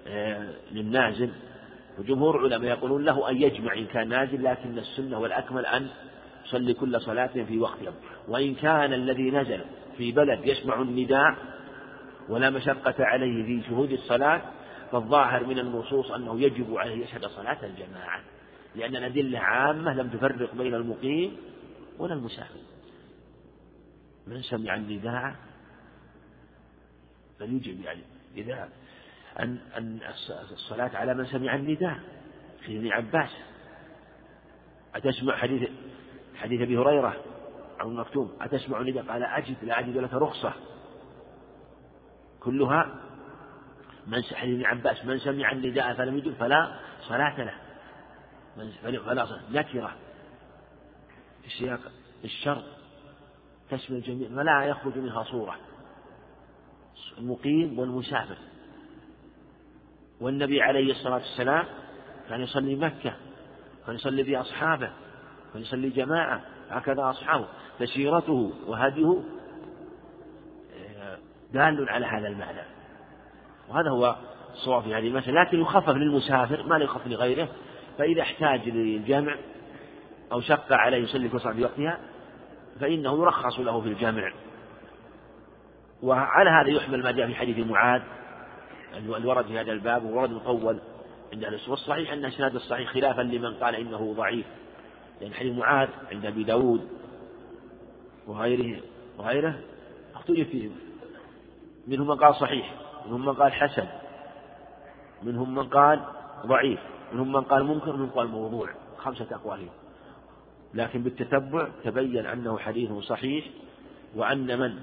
آه، للنازل. وجمهور العلماء يقولون له أن يجمع إن كان نازل لكن السنة والأكمل أن يصلي كل صلاة في وقتها وإن كان الذي نزل في بلد يسمع النداء ولا مشقة عليه في شهود الصلاة فالظاهر من النصوص أنه يجب عليه يشهد صلاة الجماعة لأن الأدلة عامة لم تفرق بين المقيم ولا المسافر. من سمع النداء فليجب يعني إذا أن أن الصلاة على من سمع النداء في ابن عباس. أتسمع حديث حديث أبي هريرة عن المكتوم أتسمع النداء؟ قال أجد لا أجد لك رخصة. كلها من حديث ابن عباس من سمع النداء فلم يجب فلا صلاة له. فلا صلاة نكرة في سياق الشر تشمل الجميع فلا يخرج منها صورة. المقيم والمسافر. والنبي عليه الصلاة والسلام كان يصلي مكة كان يصلي بأصحابه كان يصلي جماعة هكذا أصحابه. فسيرته وهديه آه، دال على هذا المعنى. وهذا هو الصواب في هذه المسألة. لكن يخفف للمسافر ما لا يخفف لغيره. فإذا احتاج للجمع أو شق عليه يصلي في وقتها فإنه يرخص له في الجمع وعلى هذا يحمل ما جاء في حديث معاذ الورد في هذا الباب وورد مطول عند أهل والصحيح أن إسناد الصحيح خلافا لمن قال إنه ضعيف. لأن حديث معاذ عند أبي داود وغيره وغيره اختلف فيه. منهم من قال صحيح منهم من قال حسن منهم من قال ضعيف منهم من قال منكر منهم قال موضوع. خمسة أقوال. لكن بالتتبع تبين أنه حديث صحيح وأن من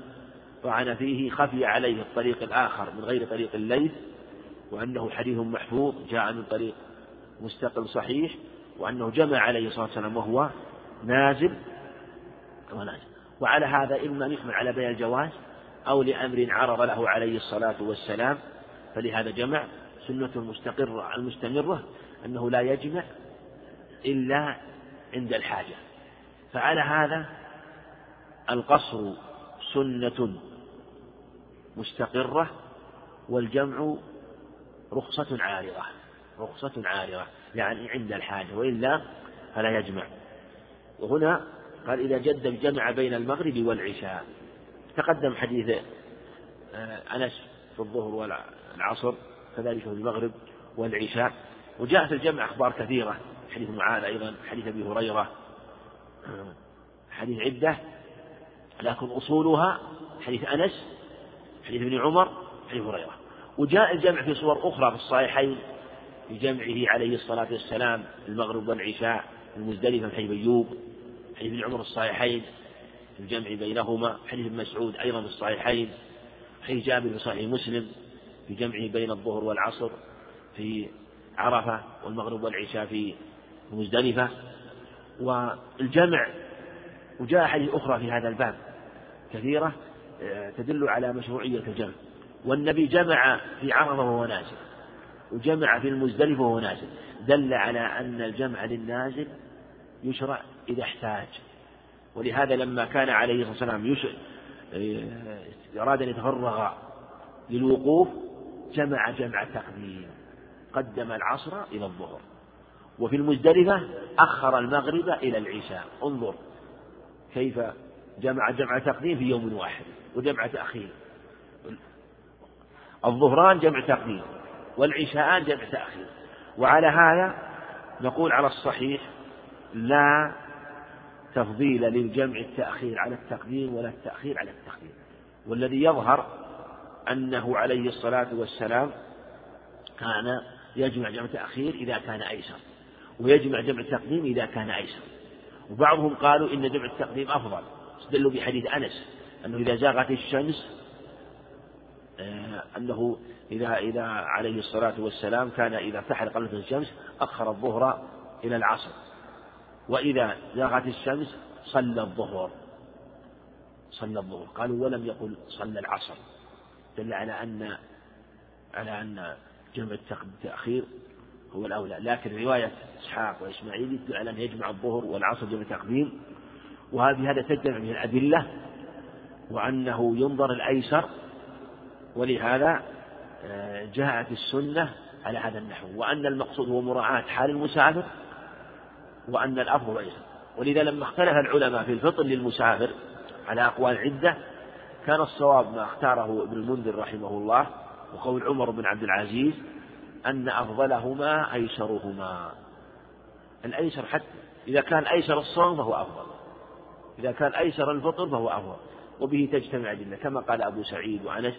طعن فيه خفي عليه الطريق الآخر من غير طريق الليث وأنه حديث محفوظ جاء من طريق مستقل صحيح وأنه جمع عليه الصلاة والسلام وهو نازل ونازل وعلى هذا إما أن يحمل على بيان الجواز أو لأمر عرض له عليه الصلاة والسلام فلهذا جمع سنة المستقرة المستمرة أنه لا يجمع إلا عند الحاجة. فعلى هذا القصر سنة مستقرة والجمع رخصة عارضة رخصة عارضة يعني عند الحاجة وإلا فلا يجمع. وهنا قال إذا جد الجمع بين المغرب والعشاء. تقدم حديث آه، أنس في الظهر والعصر كذلك في المغرب والعشاء. وجاء في الجمع أخبار كثيرة. حديث معاذ أيضا حديث أبي هريرة حديث عدة لكن أصولها حديث أنس حديث ابن عمر حديث هريرة. وجاء الجمع في صور أخرى في الصحيحين بجمعه عليه الصلاة والسلام المغرب والعشاء المزدلفة في حديث أيوب حديث ابن عمر الصحيحين الجمع بينهما حديث ابن مسعود أيضا في الصحيحين حديث جابر في صحيح مسلم في جمعه بين الظهر والعصر في عرفة والمغرب والعشاء في مزدلفة والجمع وجاء حديث أخرى في هذا الباب كثيرة آه، تدل على مشروعية الجمع. والنبي جمع في عرفة وهو نازل وجمع في المزدلفة وهو نازل. دل على أن الجمع للنازل يشرع إذا احتاج. ولهذا لما كان عليه الصلاة والسلام آه، أراد أن يتفرغ للوقوف جمع جمع تقديم. قدم العصر إلى الظهر. وفي المزدلفة أخر المغرب إلى العشاء. انظر كيف جمع جمع تقديم في يوم واحد وجمع تأخير. الظهران جمع تقديم والعشاءان جمع تأخير. وعلى هذا نقول على الصحيح لا تفضيل للجمع التأخير على التقديم ولا التأخير على التقديم. والذي يظهر أنه عليه الصلاة والسلام كان يجمع جمع تأخير إذا كان أيسر. ويجمع جمع التقديم إذا كان أيسر. وبعضهم قالوا إن جمع التقديم أفضل. استدلوا بحديث أنس أنه إذا زاغت الشمس آه، أنه إذا إذا عليه الصلاة والسلام كان إذا ارتحل قبل الشمس أخر الظهر إلى العصر. وإذا زاغت الشمس صلى الظهر. صلى الظهر. قالوا ولم يقل صلى العصر. دل على أن على أن جمع التأخير هو الأولى. لكن رواية إسحاق وإسماعيل يدل على أن يجمع الظهر والعصر جمع تقديم وهذه هذا تجمع من الأدلة وأنه ينظر الأيسر ولهذا آه، جاءت السنة على هذا النحو. وأن المقصود هو مراعاة حال المسافر وأن الأفضل أيسر. ولذا لما اختلف العلماء في الفطر للمسافر على أقوال عدة كان الصواب ما اختاره ابن المنذر رحمه الله وقول عمر بن عبد العزيز أن أفضلهما أيسرهما. الأيسر حتى إذا كان أيسر الصوم فهو أفضل. إذا كان أيسر الفطر فهو أفضل. وبه تجتمع الأدلة. كما قال أبو سعيد وأنس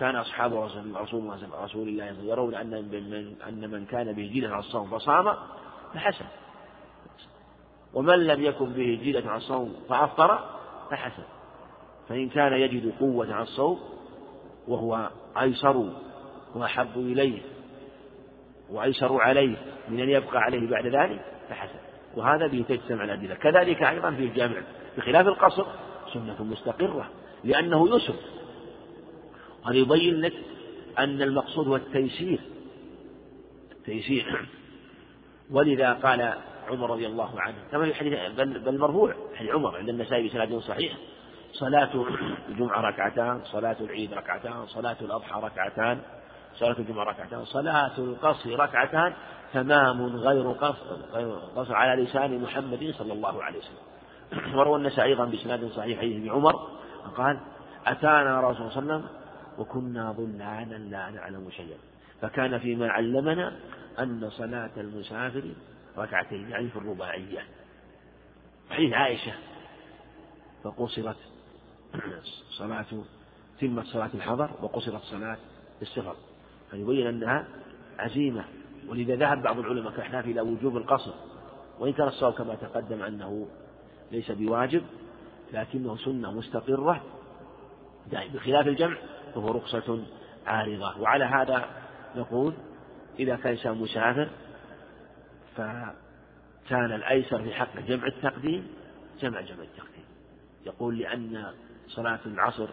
كان أصحاب رسول الله رسول الله يرون أن من أن من كان به جيلة على الصوم فصام فحسن. ومن لم يكن به جيلة على الصوم فأفطر فحسن. فإن كان يجد قوة على الصوم وهو أيسر وأحب إليه وأيسر عليه من أن يبقى عليه بعد ذلك فحسن. وهذا به تجتمع الأدلة. كذلك أيضا في الجامع. بخلاف القصر سنة مستقرة لأنه يسر. هذا يبين لك أن المقصود هو التيسير. التيسير ولذا قال عمر رضي الله عنه كما في حديث بل, بل مرفوع حديث عمر عند النسائي بسناد صحيح. صلاة الجمعة ركعتان صلاة العيد ركعتان صلاة الأضحى ركعتان. صلاة الجمعة ركعتان. صلاة القصر ركعتان تمام غير قصر غير قصر على لسان محمد صلى الله عليه وسلم. وروى النسائي أيضا بإسناد صحيح حديث ابن عمر قال أتانا رسول الله صلى الله عليه وسلم وكنا ظلانا لا نعلم شيئا. فكان فيما علمنا أن صلاة المسافر ركعتين يعني في الرباعية. حديث عائشة. فقصرت صلاة تمت صلاة الحضر وقصرت صلاة السفر. فيبين أنها عزيمة. ولذا ذهب بعض العلماء كالأحناف إلى وجوب القصر. وإن كان الصواب كما تقدم أنه ليس بواجب لكنه سنة مستقرة بخلاف الجمع فهو رخصة عارضة. وعلى هذا نقول إذا كان إنسان مسافر فكان الأيسر في حق جمع التقديم جمع جمع التقديم. يقول لأن صلاة العصر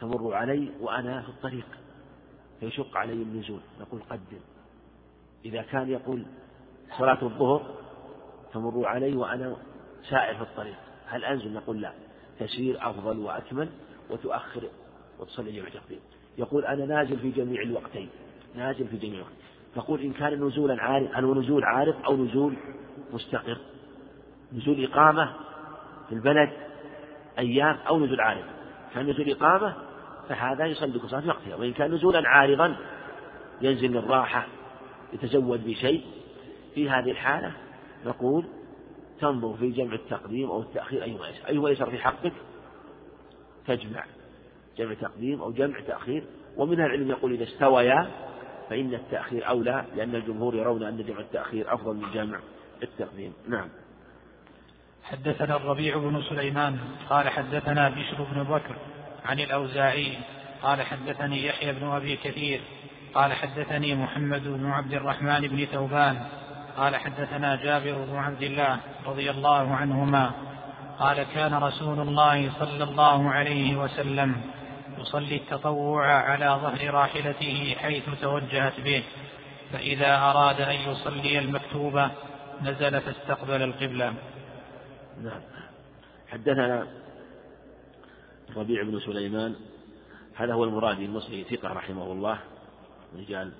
تمر علي وأنا في الطريق فيشق علي النزول نقول قدم. إذا كان يقول صلاة الظهر تمر علي وأنا سائر في الطريق هل أنزل؟ نقول لا تسير أفضل وأكمل وتؤخر وتصلي جمع تقديم يقول أنا نازل في جميع الوقتين نازل في جميع الوقتين نقول إن كان نزولا عارض هل هو نزول عارض أو نزول مستقر؟ نزول إقامة في البلد أيام أو نزول عارض كان نزول إقامة فهذا يصلي صلاة وقتها وإن كان نزولا عارضا ينزل للراحة يتزود بشيء. في هذه الحالة نقول تنظر في جمع التقديم أو التأخير أيهما يسر. أيهما يسر في حقك؟ تجمع جمع تقديم أو جمع تأخير. ومن العلم يقول إذا استويا فإن التأخير أولى لأن الجمهور يرون أن جمع التأخير أفضل من جمع التقديم. نعم. حدثنا الربيع بن سليمان قال حدثنا بشر بن بكر عن الأوزاعي. قال حدثني يحيى بن أبي كثير. قال حدثني محمد بن عبد الرحمن بن ثوبان. قال حدثنا جابر بن عبد الله رضي الله عنهما. قال كان رسول الله صلى الله عليه وسلم يصلي التطوع على ظهر راحلته حيث توجهت به. فإذا أراد أن يصلي المكتوبة نزل فاستقبل القبلة. نعم. حدثنا ربيع بن سليمان هذا هو المرادي المصري ثقة رحمه الله رجال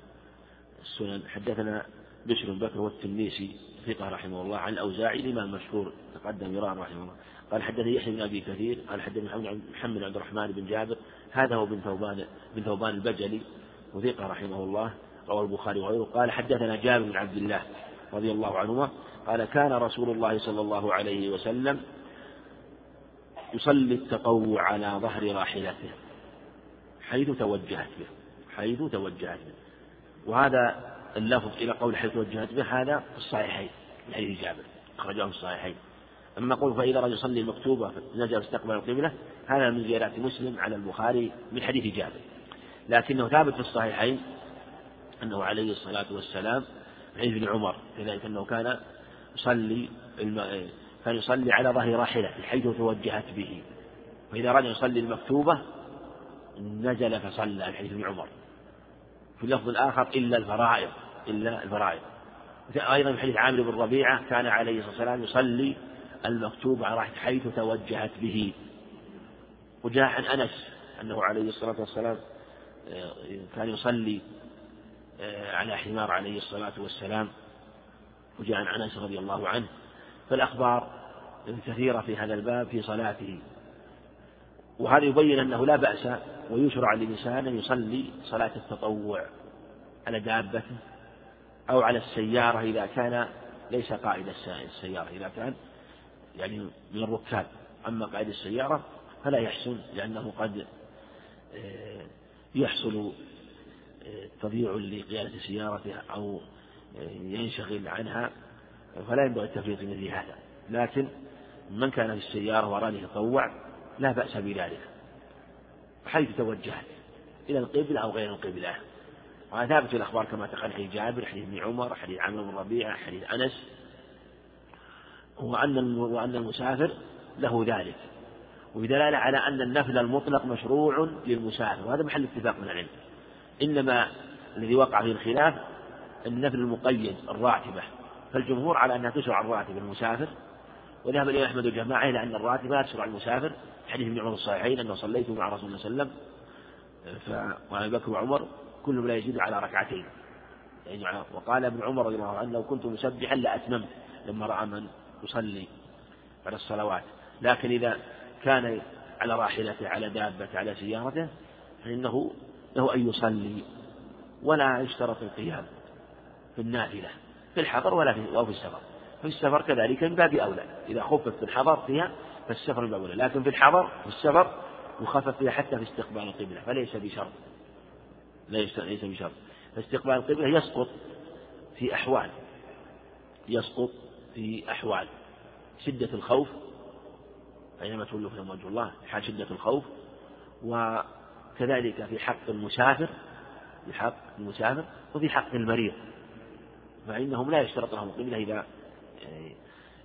السنن. حدثنا بشر بن بكر والتنيسي ثقة رحمه الله عن الأوزاعي الإمام المشهور تقدم يران رحمه الله. قال حدثني يحيى بن أبي كثير قال حدثني محمد عبد الرحمن بن جابر هذا هو بن ثوبان بن ثوبان البجلي وثقة رحمه الله رواه البخاري وغيره. قال حدثنا جابر بن عبد الله رضي الله عنهما قال كان رسول الله صلى الله عليه وسلم يصلي التطوع على ظهر راحلته حيث توجهت به حيث توجهت به. وهذا اللفظ إلى قول حيث توجهت به هذا في الصحيحين من حديث جابر أخرجه في الصحيحين. أما قول فإذا رجل يصلي المكتوبة نزل استقبل القبلة هذا من زيادات مسلم على البخاري من حديث جابر. لكنه ثابت في الصحيحين أنه عليه الصلاة والسلام حديث ابن عمر كذلك أنه كان يصلي الم... كان يصلي على ظهر راحلته حيث توجهت به. فإذا رجل يصلي المكتوبة نزل فصلى الحديث ابن عمر. في اللفظ الآخر إلا الفرائض إلا الفرائض. أيضا في حديث عامر بن ربيعة كان عليه الصلاة والسلام يصلي المكتوب على راحلته حيث توجهت به. وجاء عن أنس أنه عليه الصلاة والسلام آه، كان يصلي آه، على حمار عليه الصلاة والسلام. وجاء عن أنس رضي الله عنه فالأخبار كثيرة في هذا الباب في صلاته. وهذا يبين أنه لا بأس ويشرع للإنسان أن يصلي صلاة التطوع على دابته أو على السيارة إذا كان ليس قائد السيارة إذا كان يعني من الركاب. أما قائد السيارة فلا يحسن لأنه قد آه، يحصل آه، تضييع لقيادة سيارته أو آه، ينشغل عنها فلا ينبغي التفريط في مثل هذا. لكن من كان في السيارة وأراد يتطوع لا بأس بذلك. حيث توجهت إلى القبلة أو غير القبلة. وهذا ثابت في الأخبار كما تقال حديث جابر حديث ابن عمر حديث عمرو بن ربيعة حديث أنس. وأن وأن المسافر له ذلك. وبدلالة على أن النفل المطلق مشروع للمسافر. وهذا محل اتفاق من العلم. إنما الذي وقع فيه الخلاف النفل المقيد الراتبة. فالجمهور على أنها تشرع الراتبة المسافر وذهب الإمام أحمد وجماعة إلى أن الراتبة لا تشرع المسافر حديث ابن عمر الصحيحين أنه صليت مع رسول الله صلى الله عليه وسلم وأبي بكر وعمر كلهم لا يزيد على ركعتين. يعني وقال ابن عمر رضي الله عنه لو كنت مسبحا لأتممت لما رأى من يصلي على الصلوات. لكن إذا كان على راحلته على دابته على سيارته فإنه له أن يصلي ولا يشترط القيام في النافلة. في الحضر ولا في أو في السفر. في السفر كذلك من باب أولى. إذا خفف في الحضر فيها فالسفر من باب أولى. لكن في الحضر في السفر يخفف فيها حتى في استقبال القبلة فليس بشرط. ليس ليس بشرط. فاستقبال القبلة يسقط في أحوال. يسقط في أحوال. شدة الخوف أينما تولوا فيهم وجه الله حال شدة الخوف. وكذلك في حق المسافر في حق المسافر وفي حق المريض. فإنهم لا يشترط لهم القبلة إذا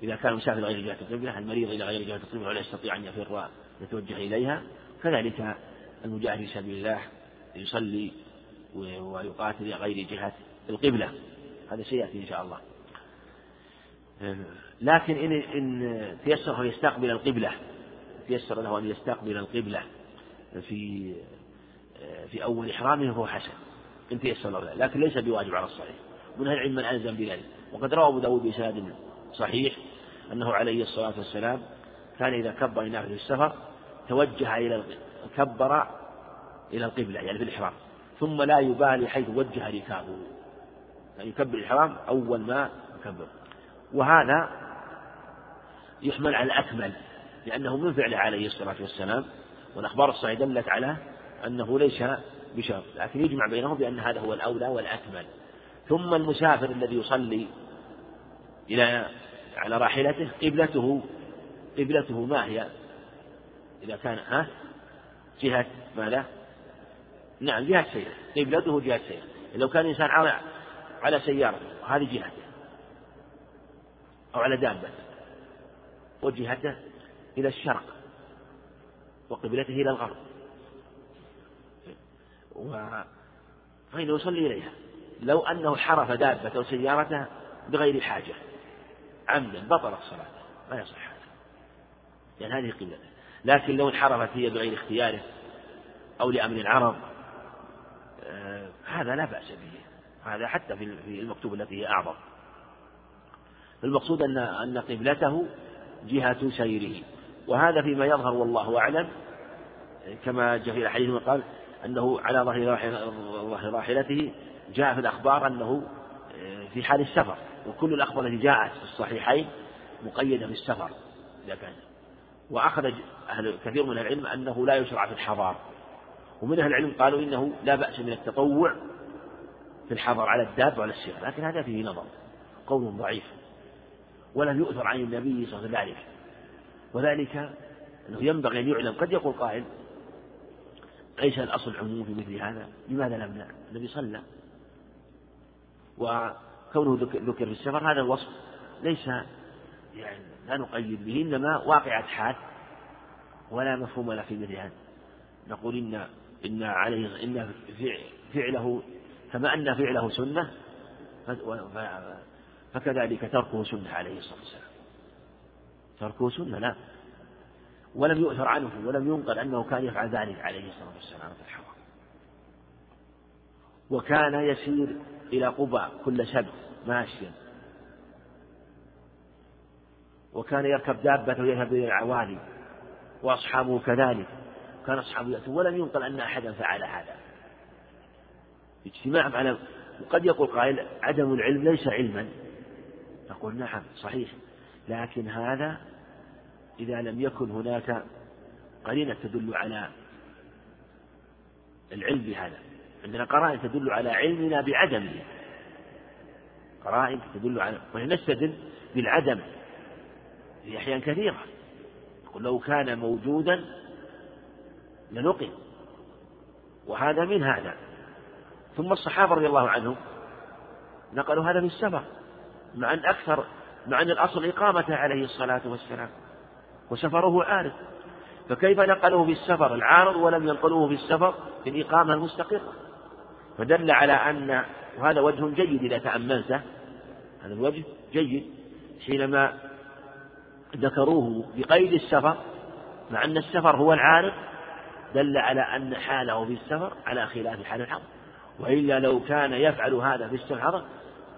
إذا كان المسافر غير جهة القبلة المريض إلى غير جهة القبلة ولا يستطيع أن يفر يتوجه إليها كذلك المجاهد في سبيل الله يصلي ويقاتل إلى غير جهة القبلة. هذا سيأتي إن شاء الله. لكن إن إن تيسر أن يستقبل القبلة تيسر له أن يستقبل القبلة في في أول إحرامه فهو حسن إن تيسر له لكن ليس بواجب على الصحيح. من أهل العلم من ألزم بذلك. وقد روى أبو داود بإسناد صحيح أنه عليه الصلاة والسلام كان إذا كبر الناس في السفر توجه إلى كبر إلى القبلة يعني في الإحرام. ثم لا يبالي حيث وجه ركابه. يعني يكبر الإحرام أول ما يكبر. وهذا يحمل على الأكمل لأنه من فعله عليه الصلاة والسلام والأخبار الصحيحة دلت على أنه ليس بشرط. لكن يجمع بينهم بأن هذا هو الأولى والأكمل. ثم المسافر الذي يصلي إلى على راحلته قبلته قبلته ما هي؟ إذا كان ها؟ جهة ماذا؟ نعم جهة سير قبلته جهة سير لو كان الإنسان على على سيارة هذه جهته. أو على دابة. وجهته إلى الشرق. وقبلته إلى الغرب. و... فإنه يصلي إليها. لو أنه حرف دابته أو سيارته بغير حاجة. عمدا بطلت صلاته ما يصح هذا. لأن هذه قبلته لكن لو انحرفت هي بغير اختياره أو لأمر عرض آه هذا لا بأس به. هذا حتى في المكتوب التي هي أعظم. المقصود أن أن قبلته جهة سيره. وهذا فيما يظهر والله أعلم كما جاء في الحديث قال أنه على ظهر راحلته جاء في الأخبار أنه آه، في حال السفر وكل الأخبار التي جاءت في الصحيحين مقيدة بالسفر إذا كان. وأخذ أهل كثير من العلم أنه لا يشرع في الحضار. ومن أهل العلم قالوا إنه لا بأس من التطوع في الحضر على الدابة وعلى السيارة لكن هذا فيه نظر قول ضعيف. ولم يؤثر عن النبي صلى الله عليه وسلم وذلك أنه ينبغي أن يعلم. قد يقول قائل ليس الأصل عموم في مثل هذا لماذا لم النبي صلى. وكونه ذكر في السفر هذا الوصف ليس يعني لا نقيد به إنما واقعة حال ولا مفهوم له في مثل هذا. نقول إن إن عليه إن فعله كما أن فعله سنة فكذلك تركه سنة عليه الصلاة والسلام. تركه سنة لا. ولم يؤثر عنه ولم ينقل أنه كان يفعل ذلك عليه الصلاة والسلام في الحرم. وكان يسير إلى قبى كل سبت ماشيا. وكان يركب دابة ويذهب إلى العوالي وأصحابه كذلك. كان أصحابه يأتون ولم ينقل أن أحدا فعل هذا. اجتماع على وقد يقول قائل عدم العلم ليس علما. نقول نعم صحيح. لكن هذا إذا لم يكن هناك قرينة تدل على العلم بهذا. عندنا قرائن تدل على علمنا بعدمه قرائن تدل على ونستدل بالعدم. في أحيان كثيرة. يقول لو كان موجودا لنقل وهذا من هذا. ثم الصحابة رضي الله عنهم نقلوا هذا في السفر مع أن أكثر مع أن الأصل إقامته عليه الصلاة والسلام. وسفره عارض. فكيف نقلوه في السفر العارض ولم ينقلوه في السفر في الإقامة المستقرة. فدل على أن وهذا وجه جيد إذا تأملته. هذا الوجه جيد. حينما ذكروه بقيد السفر مع أن السفر هو العارض دل على أن حاله في السفر على خلاف حال الحضر وإلا لو كان يفعل هذا في السفر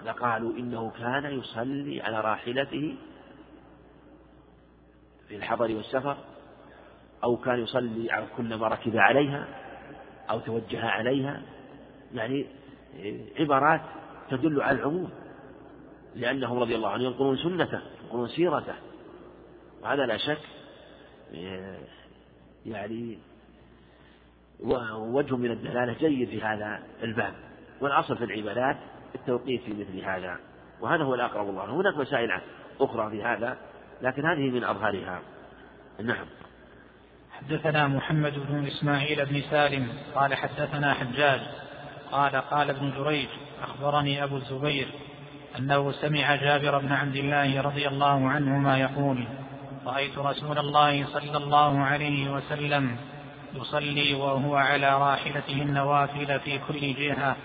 لقالوا إنه كان يصلي على راحلته في الحضر والسفر أو كان يصلي على كل ما ركب عليها أو توجه عليها يعني عبارات تدل على العموم لأنهم رضي الله عنهم ينقلون سنته ينقلون سيرته. وهذا لا شك يعني وجه من الدلالة جيد في هذا الباب. والأصل في العبادات التوقيف في مثل هذا. وهذا هو الأقرب الله هناك مسائل أخرى في هذا. لكن هذه من أظهرها نعم. حدثنا محمد بن إسماعيل بن سالم قال حدثنا حجاج قال قال ابن جريج أخبرني أبو الزبير أنه سمع جابر بن عبد الله رضي الله عنهما يقول رأيت رسول الله صلى الله عليه وسلم يصلي وهو على راحلته النوافل في كل جهة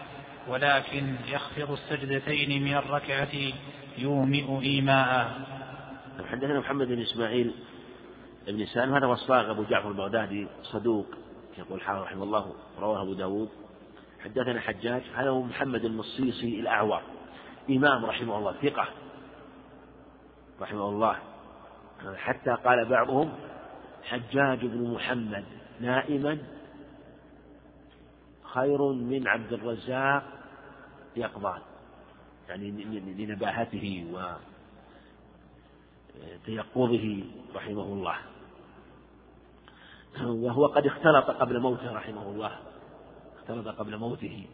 ولكن يخفض السجدتين من الركعة يومئ إيماء حدثنا محمد بن إسماعيل بن سالم هذا وصاغ أبو جعفر البغدادي صدوق يقول حافظ رحمه الله رواه أبو داود. حدثنا حجاج هذا هو محمد المصيصي الأعور إمام رحمه الله ثقة رحمه الله. حتى قال بعضهم حجاج بن محمد نائما خير من عبد الرزاق يقظان يعني لنباهته وتيقظه رحمه الله. وهو قد اختلط قبل موته رحمه الله. اختلط قبل موته.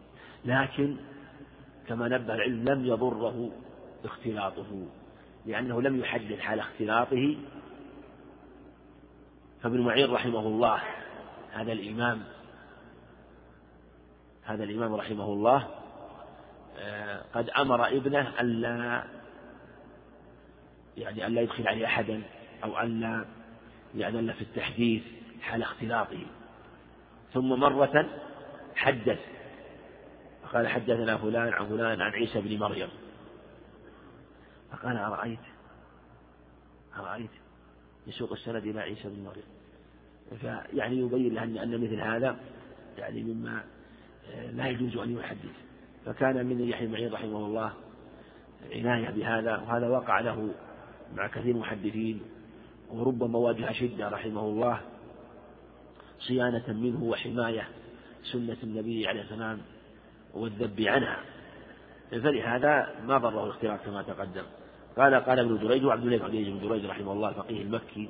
لكن كما نبه العلم لم يضره اختلاطه. لأنه لم يحدد حال اختلاطه. فابن معين رحمه الله هذا الإمام هذا الإمام رحمه الله قد أمر ابنه ألا يعني ألا يدخل عليه أحدا أو ألا يعني ألا في التحديث حال اختلاطه. ثم مرة حدث فقال حدثنا فلان عن فلان عن عيسى بن مريم. فقال أرأيت؟ أرأيت يسوق السند إلى عيسى بن مريم. فيعني يبين له أن مثل هذا يعني مما آه، لا يجوز أن يحدث. فكان من يحيى معين رحمه الله عناية بهذا وهذا وقع له مع كثير من المحدثين وربما واجه شدة رحمه الله صيانة منه وحماية سنة النبي عليه السلام والذب عنها. فلهذا ما ضره الاختلاف كما تقدم. قال قال ابن جريج وعبد الله بن جريج رحمه الله الفقيه المكي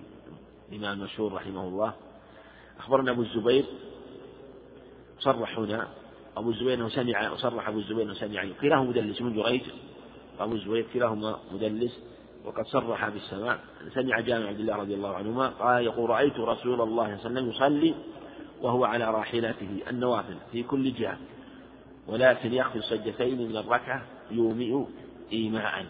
الإمام المشهور رحمه الله. أخبرنا أبو الزبير صرح هنا أبو الزبير أنه سمع صرح أبو الزبير أنه سمع كلاهما مدلس. من جريج أبو الزبير كلاهما مدلس. وقد صرح بالسماع. سمع جامع عبد الله رضي الله عنهما قال يقول رأيت رسول الله صلى الله عليه وسلم يصلي وهو على راحلته النوافل في كل جهة ولكن يخفي السجدتين من الركعة يومئ إيماء.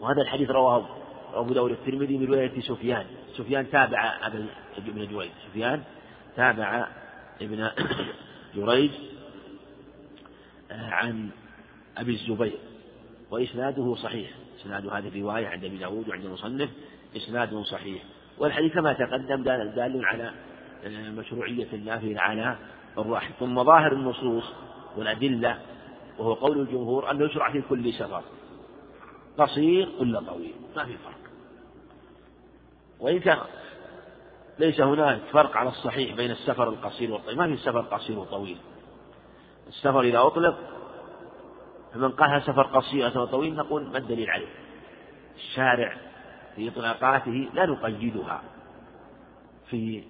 وهذا الحديث رواه أبو داود الترمذي من رواية سفيان. سفيان تابع ابن جريج سفيان تابع ابن جريج آه، عن أبي الزبير. وإسناده صحيح. إسناد هذه الرواية عند أبي داود وعند المصنف إسناد صحيح. والحديث كما تقدم دال على آه، مشروعية النافذ على الراحل ثم ظاهر النصوص والأدلة وهو قول الجمهور أنه يشرع في كل سفر. قصير ولا طويل ما في فرق. وإن كان ليس هناك فرق على الصحيح بين السفر القصير والطويل. ما في سفر قصير وطويل. السفر إذا أطلق فمن قالها سفر قصير أو طويل نقول ما الدليل عليه؟ الشارع في إطلاقاته لا نقيدها في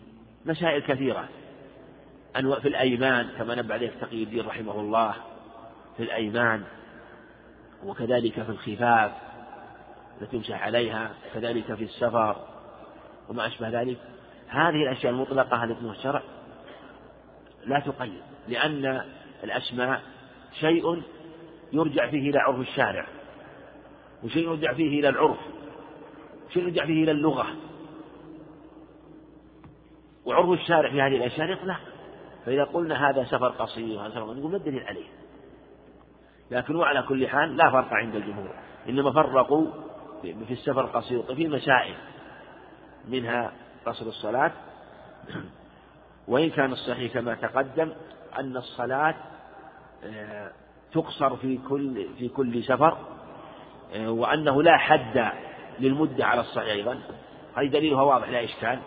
مسائل كثيرة. أنواع في الأيمان كما نبه عليه تقي الدين رحمه الله في الأيمان وكذلك في الخفاف التي يمسح عليها كذلك في السفر وما أشبه ذلك. هذه الأشياء المطلقة التي الشرع لا تقيد لأن الأسماء شيء يرجع فيه إلى عرف الشارع وشيء يرجع فيه إلى العرف شيء يرجع فيه إلى اللغة. وعرف الشارع في هذه الأشياء يطلق فإذا قلنا هذا سفر قصير وهذا سفر نقول ما الدليل عليه؟ لكن وعلى كل حال لا فرق عند الجمهور. إنما فرقوا في السفر القصير في مسائل منها قصر الصلاة. وإن كان الصحيح كما تقدم أن الصلاة آه، تقصر في كل في كل سفر آه، وأنه لا حد للمدة على الصحيح أيضا. هذه دليلها واضح لا إشكال.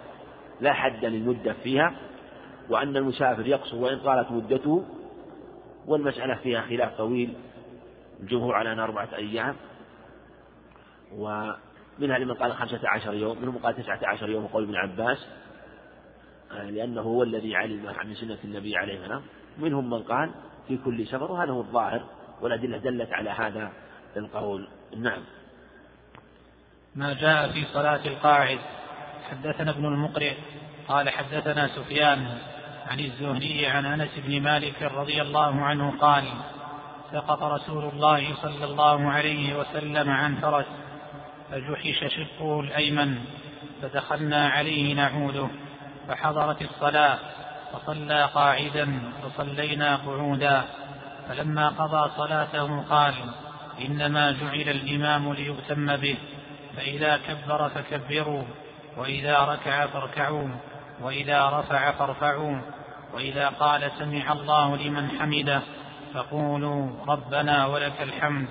لا حد للمدة فيها وأن المسافر يقصر وإن طالت مدته والمسألة فيها خلاف طويل. الجمهور على أن أربعة أيام. ومنها لمن قال خمسة عشر يوم منهم قال تسعة عشر يوم وقول ابن عباس آه، لأنه هو الذي علم عن سنة النبي عليه السلام. منهم من قال في كل سفر وهذا هو الظاهر والأدلة دلت على هذا القول. نعم. ما جاء في صلاة القاعد حدثنا ابن المقرئ قال حدثنا سفيان عن الزهري عن أنس بن مالك رضي الله عنه قال سقط رسول الله صلى الله عليه وسلم عن فرس فجحش شقه الأيمن فدخلنا عليه نعوده فحضرت الصلاة. فصلى قاعدا وصلينا قعودا. فلما قضى صلاته قال إنما جعل الإمام ليؤتم به فإذا كبر فكبروا وإذا ركع فاركعوا وإذا رفع فارفعوا وإذا قال سمع الله لمن حمده فقولوا ربنا ولك الحمد.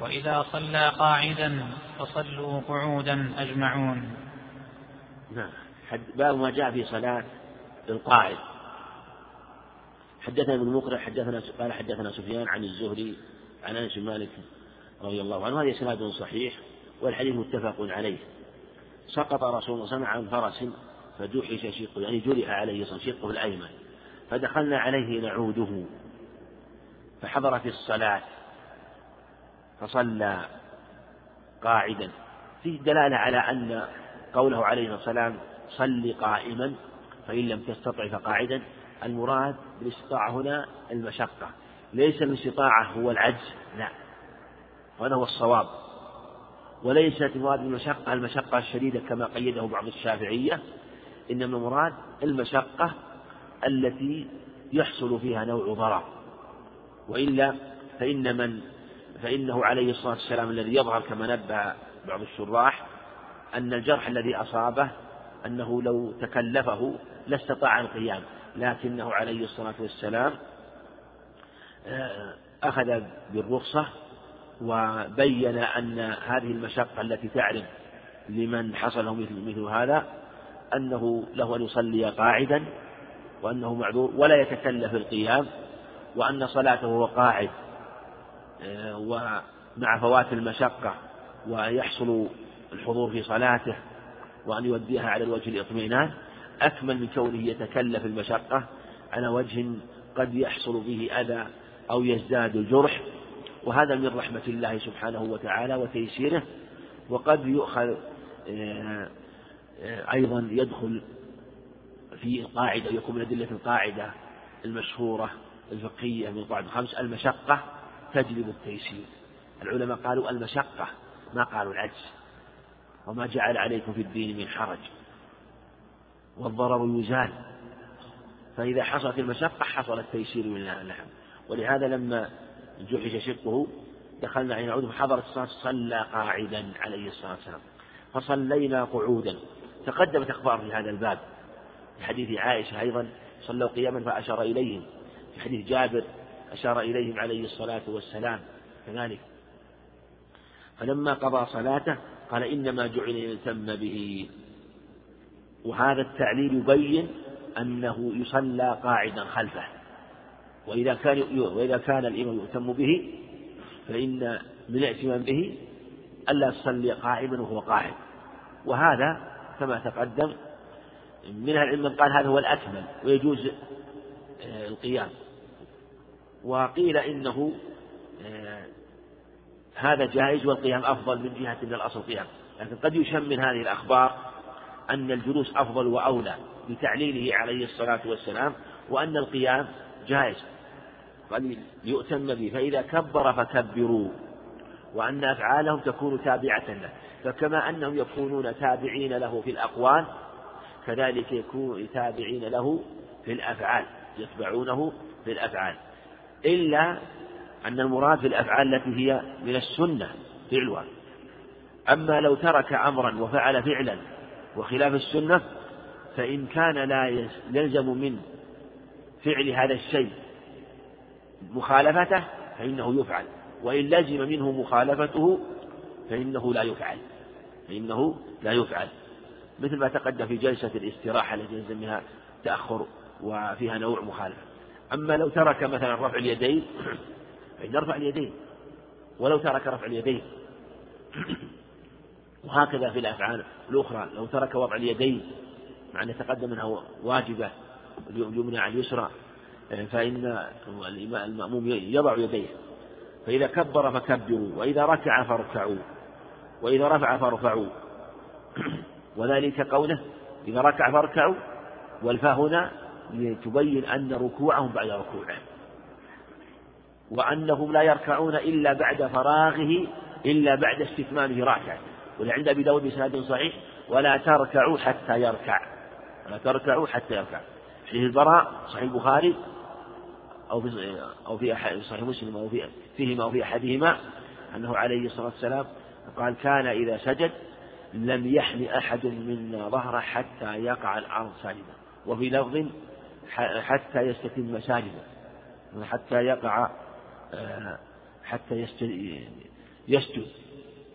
وإذا صلى قاعدا فصلوا قعودا أجمعون. نعم. باب ما جاء في صلاة القاعد حدثنا ابن مقرع حدثنا قال حدثنا سفيان عن الزهري عن أنس بن مالك رضي الله عنه. هذا إسناد صحيح والحديث متفق عليه. سقط رسول الله صلى الله عليه وسلم عن فرس فجحش شقه يعني جرح عليه شقه الأيمن فدخلنا عليه نعوده فحضر في الصلاة فصلى قاعدا. فيه دلالة على أن قوله عليه الصلاة والسلام صل قائما فإن لم تستطع فقاعدا. المراد بالاستطاعة هنا المشقة. ليس الاستطاعة هو العجز لا. وهذا هو الصواب. وليست مراد المشقة المشقة الشديدة كما قيده بعض الشافعية إنما المراد المشقة التي يحصل فيها نوع ضرر. وإلا فإن من فإنه عليه الصلاة والسلام الذي يظهر كما نبه بعض الشراح أن الجرح الذي أصابه أنه لو تكلفه لاستطاع القيام. لكنه عليه الصلاة والسلام آه، أخذ بالرخصة وبين أن هذه المشقة التي تعرض لمن حصله مثل, مثل هذا أنه له أن يصلي قاعدا وأنه معذور ولا يتكلف القيام وأن صلاته هو قاعد آه، ومع فوات المشقة ويحصل الحضور في صلاته وأن يوديها على الوجه الإطمئنان. أكمل من كونه يتكلف المشقة على وجه قد يحصل به أذى أو يزداد الجرح وهذا من رحمة الله سبحانه وتعالى وتيسيره وقد يؤخذ آه، آه، أيضا يدخل في القاعدة يكون من أدلة القاعدة المشهورة الفقهية من قواعد الخمس المشقة تجلب التيسير. العلماء قالوا المشقة ما قالوا العجز وما جعل عليكم في الدين من حرج. والضرر يزال. فإذا حصلت المشقة حصل التيسير من اللحم ولهذا لما جحش شقه دخلنا عليه نعود فحضرت الصلاة صلى قاعدا عليه الصلاة والسلام. فصلينا قعودا. تقدمت أخبار في هذا الباب. في حديث عائشة أيضا صلوا قياما فأشار إليهم. في حديث جابر أشار إليهم عليه الصلاة والسلام. كذلك. فلما قضى صلاته قال إنما جعل يتم به وهذا التعليل يبين أنه يصلى قاعدا خلفه. وإذا كان وإذا كان الإمام يؤتم به فإن من الاعتمام به ألا يصلي قائما وهو قاعد. وهذا كما تقدم من العلم من قال هذا هو الأكمل ويجوز آه، القيام. وقيل إنه آه، هذا جائز والقيام أفضل من جهة من الأصل قيام لكن قد يشم من هذه الأخبار أن الجلوس أفضل وأولى بتعليله عليه الصلاة والسلام وأن القيام جائز. قال ليؤتم به فإذا كبر فكبروا وأن أفعالهم تكون تابعة له. فكما أنهم يكونون تابعين له في الأقوال كذلك يكون تابعين له في الأفعال يتبعونه في الأفعال. إلا أن المراد في الأفعال التي هي من السنة فعلها. أما لو ترك أمرا وفعل فعلا وخلاف السنة فإن كان لا يلزم من فعل هذا الشيء مخالفته فإنه يفعل. وإن لزم منه مخالفته فإنه لا يفعل. فإنه لا يفعل. مثل ما تقدم في جلسة الاستراحة التي منها تأخر وفيها نوع مخالفة. أما لو ترك مثلا رفع اليدين فإن رفع اليدين ولو ترك رفع اليدين. وهكذا في الأفعال الأخرى. لو ترك وضع اليدين مع أن يتقدم أنها واجبة اليمنى على اليسرى فإن المأموم يضع يديه. فإذا كبر فكبروا وإذا ركع فاركعوا وإذا رفع فارفعوا. وذلك قوله إذا ركع فاركعوا. والفاء هنا لتبين أن ركوعهم بعد ركوعه وأنهم لا يركعون إلا بعد فراغه إلا بعد استتمامه راكعا ولعند أبي داود بسناد صحيح ولا تركعوا حتى يركع. ولا تركعوا حتى يركع. حديث البراء صحيح البخاري أو في أو في صحيح مسلم أو في فيهما أو في أحدهما أنه عليه الصلاة والسلام قال كان إذا سجد لم يحن أحد منا ظهره حتى يقع الأرض ساجدا وفي لفظ حتى يستتم ساجدا حتى يقع حتى يسجد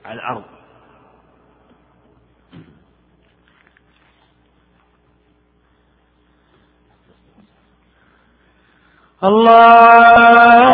على الأرض. الله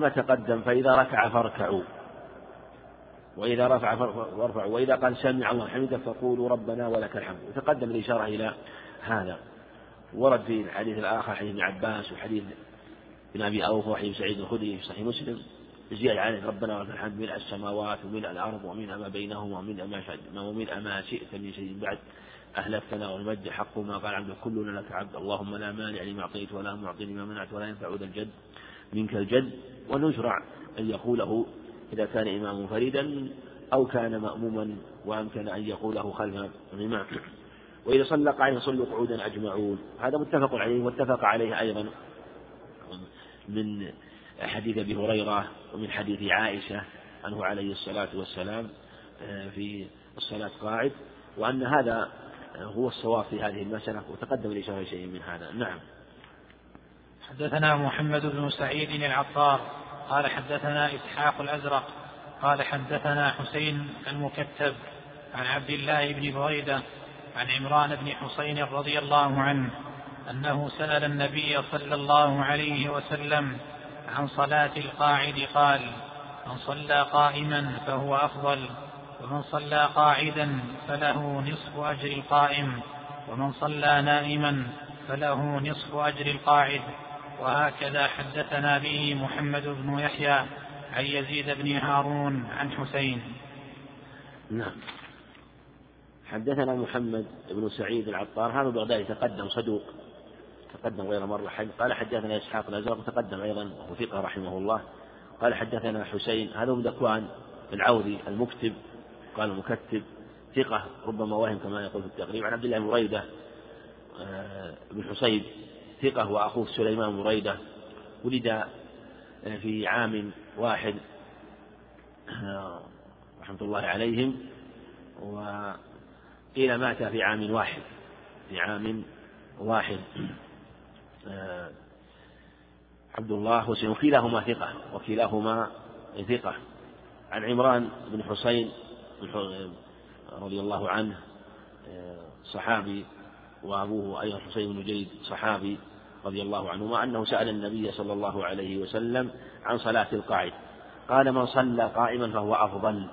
كما تقدم فإذا ركع فاركعوا. وإذا رفع فارفعوا. وإذا قال سمع الله حمده فقولوا ربنا ولك الحمد. وتقدم الإشارة إلى هذا. ورد في الحديث الآخر حديث ابن عباس وحديث ابن أبي أوفى وحديث سعيد الخدري في صحيح مسلم. زيادة عليه ربنا ولك الحمد ملء السماوات وملء الأرض وملء ما بينهما وملء ما وملء ما شئت من شيء بعد. أهل الثناء والمجد حق ما قال عبد كلنا لك عبد. اللهم لا مانع لما أعطيت ولا معطي لما منعت ولا ينفع ذا الجد. منك الجد ونشرع أن يقوله إذا كان إمام منفردا أو كان مأموما وأمكن أن يقوله خلف الإمام وإذا صلى قاعدا صلوا قعودا أجمعون. هذا متفق عليه واتفق عليه أيضا من حديث أبي هريرة ومن حديث عائشة عنه عليه الصلاة والسلام في الصلاة قاعد وأن هذا هو الصواب في هذه المسألة وتقدم الإشارة شيء من هذا. نعم. حدثنا محمد بن سعيد العطار قال حدثنا إسحاق الأزرق قال حدثنا حسين المكتب عن عبد الله بن بريدة عن عمران بن حسين رضي الله عنه أنه سأل النبي صلى الله عليه وسلم عن صلاة القاعد قال من صلى قائما فهو أفضل ومن صلى قاعدا فله نصف أجر القائم ومن صلى نائما فله نصف أجر القاعد وهكذا حدثنا به محمد بن يحيى عن يزيد بن هارون عن حسين. نعم. حدثنا محمد بن سعيد العطار هذا البغدادي تقدم صدوق تقدم غير مرة قال حدثنا إسحاق الأزرق تقدم أيضا وهو ثقة رحمه الله. قال حدثنا حسين هذا هو ذكوان العوذي المكتب قال المكتب ثقة ربما وهم كما يقول في التقريب عن عبد الله بن بريدة بن حسين ثقة وأخوه سليمان بريدة ولد في عام واحد رحمة الله عليهم وقيل مات في عام واحد في عام واحد عبد الله وسلم وكلاهما ثقة وكلاهما ثقة. عن عمران بن حسين رضي الله عنه صحابي وأبوه أيضا حسين بن جيد صحابي رضي الله عنهما أنه سأل النبي صلى الله عليه وسلم عن صلاة القاعد. قال من صلى قائما فهو أفضل.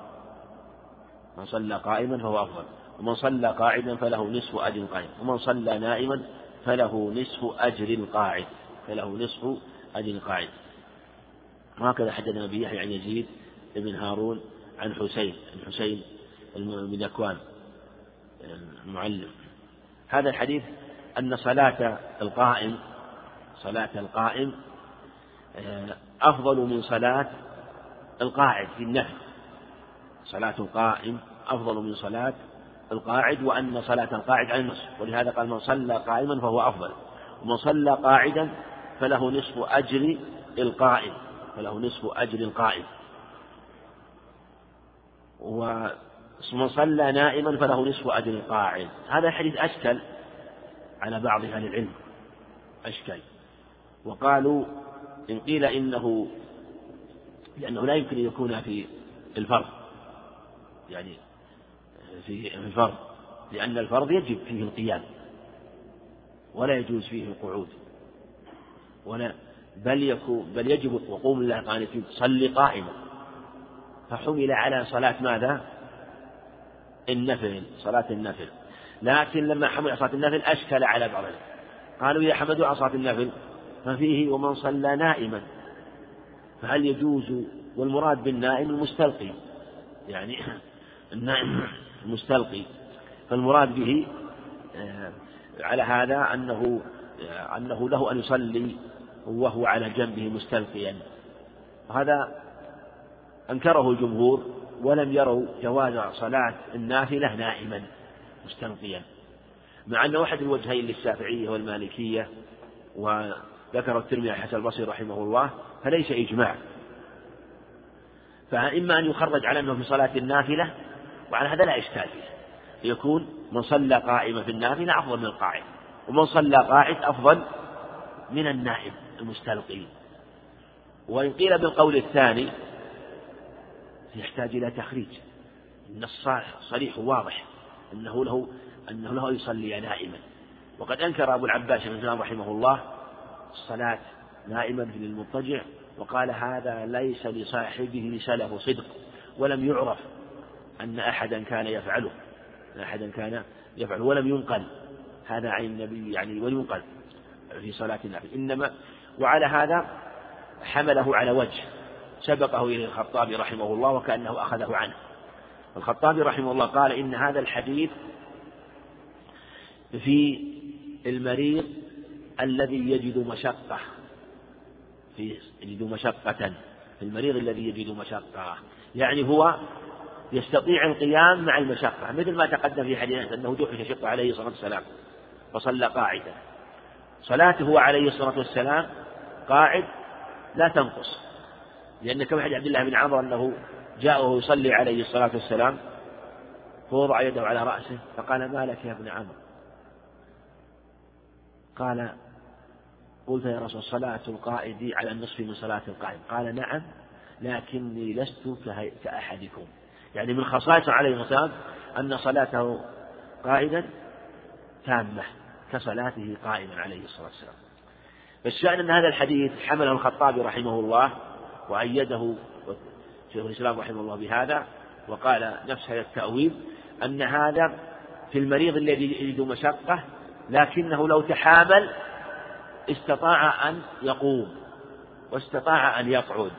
من صلى قائما فهو أفضل. ومن صلى قاعدا فله نصف أجر القائم ومن صلى نائما فله نصف أجر القاعد فله نصف أجر القاعد وهكذا حدثنا به يحيى عن يزيد بن هارون عن حسين. عن حسين بن ذكوان. المعلم. هذا الحديث أن صلاة القائم صلاة القائم أفضل من صلاة القاعد في النفل صلاة القائم أفضل من صلاة القاعد وأن صلاة القاعد على النصف. ولهذا قال من صلى قائما فهو أفضل. ومن صلى قاعدا فله نصف أجر القائم فله نصف أجر القائم. ومن صلى نائما فله نصف أجر القاعد. هذا الحديث أشكل على بعض أهل العلم. أشكل. وقالوا إن قيل إنه لأنه لا يمكن أن يكون في الفرض يعني في الفرض لأن الفرض يجب فيه القيام ولا يجوز فيه القعود ولا بل يكون بل يجب وقوم الله قانتين صلي قائما. فحمل على صلاة ماذا؟ النفل صلاة النفل. لكن لما حمل على صلاة النفل أشكل على بعضهم قالوا إذا حمدوا على صلاة النفل. ففيه ومن صلى نائما. فهل يجوز والمراد بالنائم المستلقي؟ يعني النائم المستلقي. فالمراد به آه، على هذا أنه آه، أنه له أن يصلي وهو على جنبه مستلقيا. هذا أنكره الجمهور ولم يروا جواز صلاة النافلة نائما مستلقيا. مع أنه أحد الوجهين للشافعية والمالكية وذكر الترمذي عن البصري رحمه الله فليس إجماع. فإما أن يخرج على أنه في صلاة النافلة وعلى هذا لا إشكال فيه. يكون من صلى قائما في النافلة أفضل من القاعد ومن صلى قاعد أفضل من النائم المستلقي. وإن قيل بالقول الثاني يحتاج إلى تخريج. النص صريح واضح أنه له أنه له يصلي نائما. وقد أنكر أبو العباس بن رحمه الله الصلاة نائما في المضطجع وقال هذا ليس لصاحبه سلف صدق ولم يعرف أن أحدا كان يفعله أن أحدا كان يفعله ولم ينقل هذا عن النبي يعني ولم ينقل في صلاة النافلة. إنما وعلى هذا حمله على وجه سبقه إليه الخطابي رحمه الله وكأنه أخذه عنه. الخطابي رحمه الله قال إن هذا الحديث في المريض الذي يجد مشقة. في يجد مشقة. في المريض الذي يجد مشقة. يعني هو يستطيع القيام مع المشقة. مثل ما تقدم في حديث أنه دحش شق عليه الصلاة والسلام فصلى قاعدا صلاته عليه الصلاة والسلام قاعد لا تنقص. لأن كما حديث عبد الله بن عمرو أنه جاء وهو يصلي عليه الصلاة والسلام فوضع يده على رأسه فقال ما لك يا ابن عمرو قال قلت يا رسول صلاة القائد على النصف من صلاة القائم قال نعم لكني لست كأحدكم. يعني من خصائص عليه الصلاة أن صلاته قائدا تامة كصلاته قائما عليه الصلاة والسلام. فالشأن أن هذا الحديث حمله الخطابي رحمه الله وأيده شيخ الإسلام رحمه الله بهذا وقال نفس هذا التأويل أن هذا في المريض الذي يجد مشقة لكنه لو تحامل استطاع أن يقوم واستطاع أن يقعد.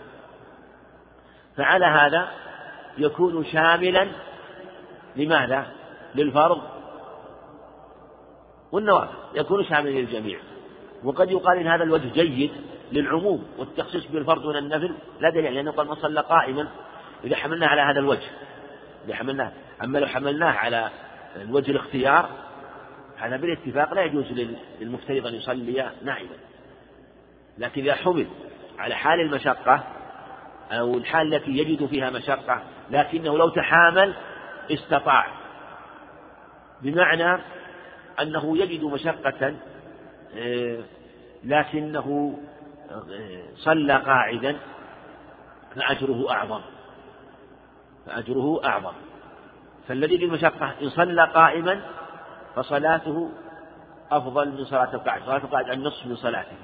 فعلى هذا يكون شاملا لماذا؟ للفرض والنوافل يكون شاملا للجميع. وقد يقال إن هذا الوجه جيد للعموم والتخصيص بالفرض من النفل لا دليل لأنه قال من صلى قائما إذا حملناه على هذا الوجه. إذا حملناه أما لو حملناه على الوجه الاختيار هذا بالاتفاق لا يجوز للمفترض أن يصلي نائما لكن إذا حمل على حال المشقة أو الحال التي يجد فيها مشقة لكنه لو تحامل استطاع. بمعنى أنه يجد مشقة آه، لكنه آه، صلى قاعدا فأجره أعظم. فأجره أعظم. فالذي للمشقة إن صلى قائما فصلاته أفضل من صلاة القاعد صلاة القاعد النصف من صلاته.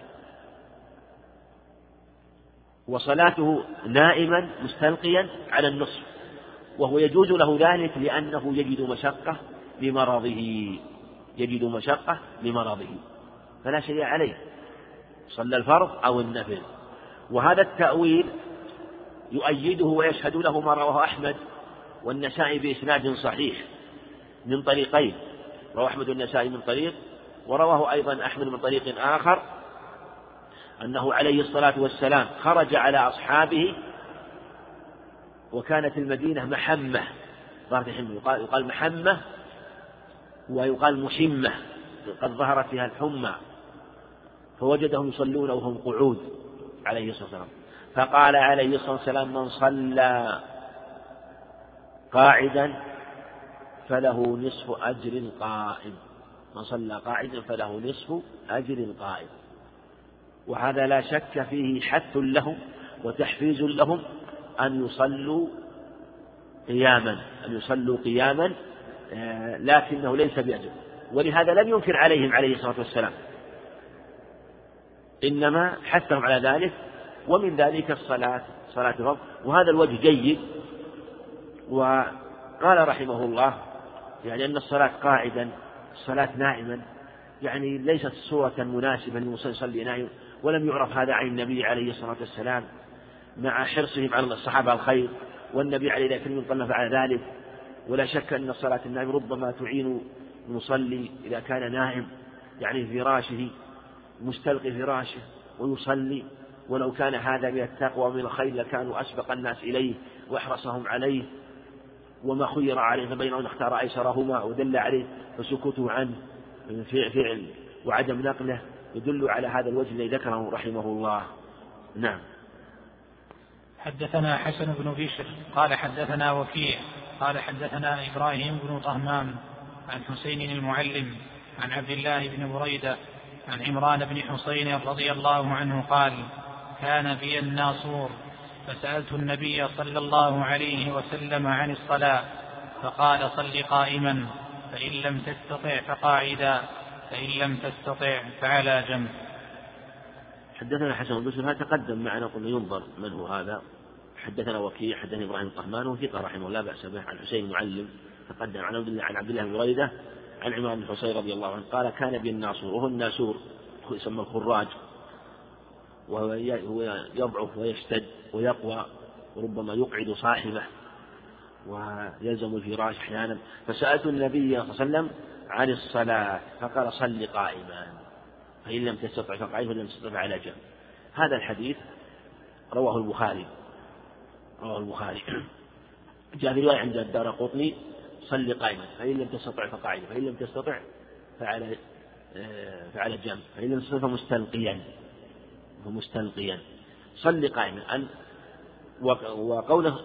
وصلاته نائما مستلقيا على النصف وهو يجوز له ذلك لأنه يجد مشقة لمرضه يجد مشقة لمرضه فلا شيء عليه صلى الفرض أو النفل. وهذا التأويل يؤيده ويشهد له ما رواه أحمد والنسائي بإسناد صحيح من طريقين. رواه أحمد النسائي من طريق ورواه أيضا أحمد من طريق آخر أنه عليه الصلاة والسلام خرج على أصحابه وكانت المدينة محمة. يقال, يقال محمة ويقال محمة قد ظهرت فيها الحمى فوجدهم يصلون وهم قعود عليه الصلاة والسلام. فقال عليه الصلاة والسلام من صلى قاعدا فله نصف أجر القائم من صلى قاعدا فله نصف أجر القائم وهذا لا شك فيه حث لهم وتحفيز لهم أن يصلوا قياما أن يصلوا قياما آه، لكنه ليس بأجر. ولهذا لم ينكر عليهم عليه الصلاة والسلام. إنما حثهم على ذلك ومن ذلك الصلاة صلاة الفرض. وهذا الوجه جيد. وقال رحمه الله يعني أن الصلاة قاعدا الصلاة نائما يعني ليست صورة مناسبة للمصلي نائم ولم يعرف هذا عن النبي عليه الصلاة والسلام مع حرصهم على الصحابة الخير والنبي عليه الصلاة والسلام طلب على ذلك. ولا شك أن صلاة النائم ربما تعين المصلي إذا كان نائم يعني في فراشه مستلقي فراشه ويصلي. ولو كان هذا من التقوى ومن الخير لكانوا أسبق الناس إليه وأحرصهم عليه. وما خير عليه فبين أن اختار أيسرهما ودل عليه فسكوته عنه فعل وعدم نقله يدل على هذا الوجه الذي ذكره رحمه الله. نعم. حدثنا حسن بن بشر قال حدثنا وكيع قال حدثنا إبراهيم بن طهمان عن حسين المعلم عن عبد الله بن بريدة عن عمران بن حسين رضي الله عنه قال كان بي الناصور فسألت النبي صلى الله عليه وسلم عن الصلاة فقال صل قائما فإن لم تستطع فقاعدا فإن لم تستطع فعلى جنب. حدثنا حسن بن هذا تقدم معنا قلنا ينظر من هو هذا. حدثنا وكيع حدثنا إبراهيم الطهمان وثقه رحمه الله بأس به. عن حسين المعلم تقدم عن عبد الله عن عبد الله بن بريده عن عمران بن حسين رضي الله عنه قال كان بي الناصور وهو الناسور يسمى الخراج. وهو يضعف ويشتد ويقوى وربما يقعد صاحبه ويلزم الفراش أحيانا. فسألت النبي صلى الله عليه وسلم عن الصلاة فقال صل قائما. فإن لم تستطع فقعد فإن لم تستطع على جنب. هذا الحديث رواه البخاري. رواه البخاري. جاء في رواية عند الدار قطني صل قائما. فإن لم تستطع فقاعدا فإن لم تستطع فعلى آه، فعلى جنب. فإن لم تستطع فمستلقيا. فمستلقيا. صل قائما. أن وقوله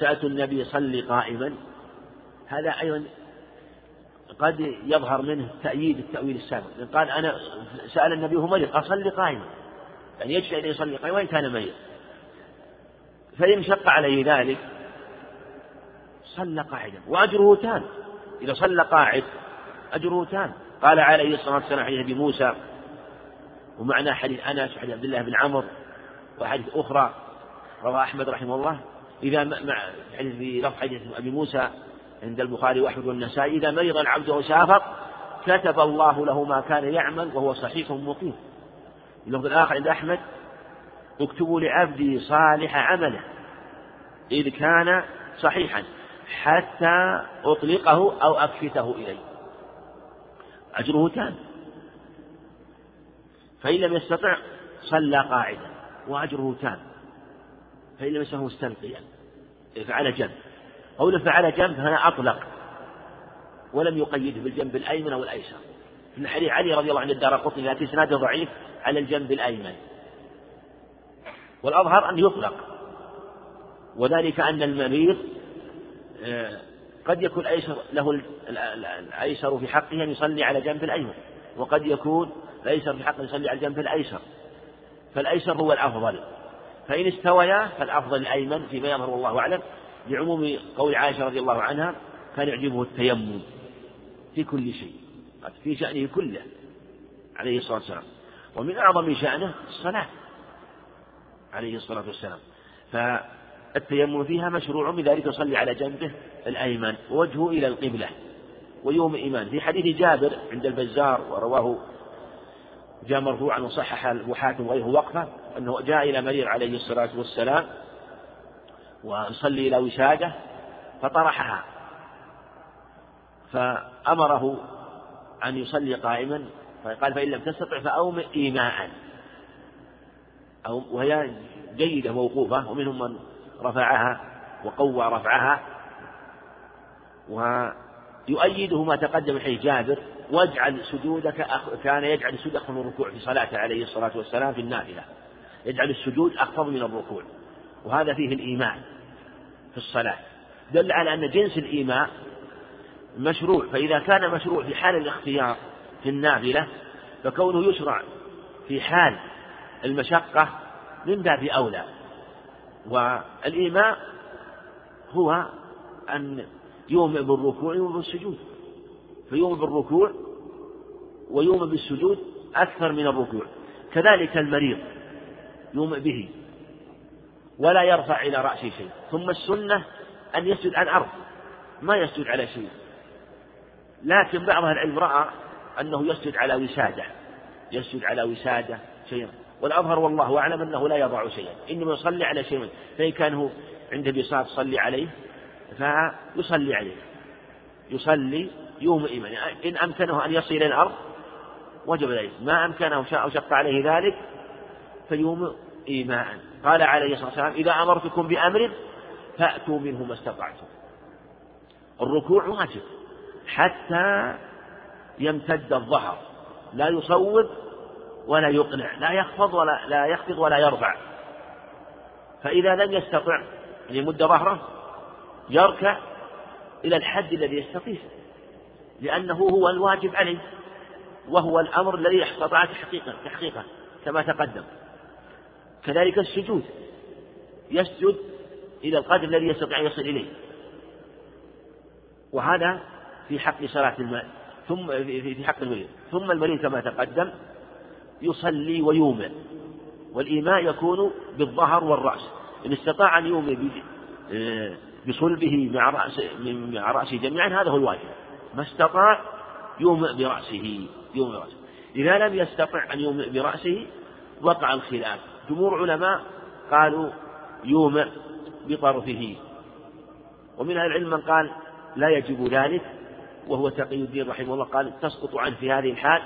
سألت النبي صل قائما. هذا أيضا قد يظهر منه تأييد التأويل السابق. قال أنا سأل النبي هو مريض قال صلي قائما. يعني يجب أن يصلي قائما وإن كان مريض. فإن شق عليه ذلك صلى قاعدا. وأجره تام. إذا صلى قاعد أجره تام. قال عليه الصلاة والسلام حديث أبي موسى ومعنى حديث أنس وحديث عبد الله بن عمرو وحديث أخرى رواه أحمد رحمه الله. إذا مع حديث في لفظ حديث أبي موسى عند البخاري وأحمد والنسائي إذا مرض العبد وسافر كتب الله له ما كان يعمل وهو صحيح مقيم. اللفظ الآخر عند أحمد اكتبوا لعبدي صالح عمله إذ كان صحيحا حتى أطلقه أو أكفته إليه. أجره تام. فإن لم يستطع صلى قاعدا وأجره تام. فإن لم يستطع مستلقيا. فعل جنب. قوله فعل جنب هنا أطلق. ولم يقيده بالجنب الأيمن أو الأيسر. في حديث علي رضي الله عنه الدار قطني يأتي إسناده ضعيف على الجنب الأيمن. والأظهر أن يطلق. وذلك أن المريض آه، قد يكون أيسر له الأيسر في حقه أن يصلي على جنب الأيمن. وقد يكون الأيسر في أن يصلي على الجنب الأيسر فالأيسر هو الأفضل فإن استويا فالأفضل الأيمن فيما يظهر والله أعلم لعموم قول عائشة رضي الله عنها كان يعجبه التيمم في كل شيء في شأنه كله عليه الصلاة والسلام ومن أعظم شأنه الصلاة عليه الصلاة والسلام فالتيمم فيها مشروع بذلك يصلي على جنبه الأيمن ووجهه إلى القبلة ويوم إيمان. في حديث جابر عند البزار ورواه جاء مرفوعا وصحح أبو حاتم وغيره وقفة أنه جاء إلى مرير عليه الصلاة والسلام ويصلي إلى وسادة فطرحها. فأمره أن يصلي قائما فقال فإن لم تستطع فأومئ إيماء. أو وهي جيدة موقوفة ومنهم من رفعها وقوى رفعها. ويؤيده ما تقدم حيث جابر واجعل سجودك كان يجعل السجود أخفض من الركوع في صلاته عليه الصلاة والسلام في النافلة. يجعل السجود أخفض من الركوع. وهذا فيه الإيمان في الصلاة. دل على أن جنس الإيماء مشروع. فإذا كان مشروع في حال الاختيار في النافلة فكونه يشرع في حال المشقة من باب أولى. والإيماء هو أن يومئ بالركوع ويومئ بالسجود. فيومئ بالركوع ويومئ بالسجود أكثر من الركوع. كذلك المريض يومئ به ولا يرفع إلى رأسه شيء. ثم السنة أن يسجد على الأرض ما يسجد على شيء. لكن بعض العلم رأى أنه يسجد على وسادة يسجد على وسادة شيئا. والأظهر والله أعلم أنه لا يضع شيئا إنما يصلي على شيء. فإن كان هو عنده بساط صلي عليه فيصلي عليه يصلي يوم إيمان إن أمكنه أن يصل إلى الأرض وجب ذلك. ما أمكنه أو شق عليه ذلك فيوم إيماء قال عليه الصلاة والسلام إذا أمرتكم بأمر فأتوا منه ما استطعتم. الركوع واجب حتى يمتد الظهر. لا يصوب ولا يقنع لا يخفض ولا لا يخفض ولا يرفع. فإذا لم يستطع أن يمد ظهره يركع إلى الحد الذي يستطيع لأنه هو الواجب عليه وهو الأمر الذي استطاع تحقيقه تحقيقه كما تقدم. كذلك السجود يسجد إلى القدر الذي يستطيع أن يصل إليه. وهذا في حق صلاة الماء ثم في حق المريض ثم المريض كما تقدم يصلي ويومئ والإيماء يكون بالظهر والرأس. إن استطاع أن يومئ بصلبه مع رأس مع رأسه جميعا هذا هو الواجب. ما استطاع يومئ برأسه يومئ برأسه إذا لم يستطع أن يومئ برأسه وقع الخلاف. جمهور علماء قالوا يومئ بطرفه. ومن أهل العلم من قال لا يجب ذلك وهو تقي الدين رحمه الله قال تسقط عنه في هذه الحال.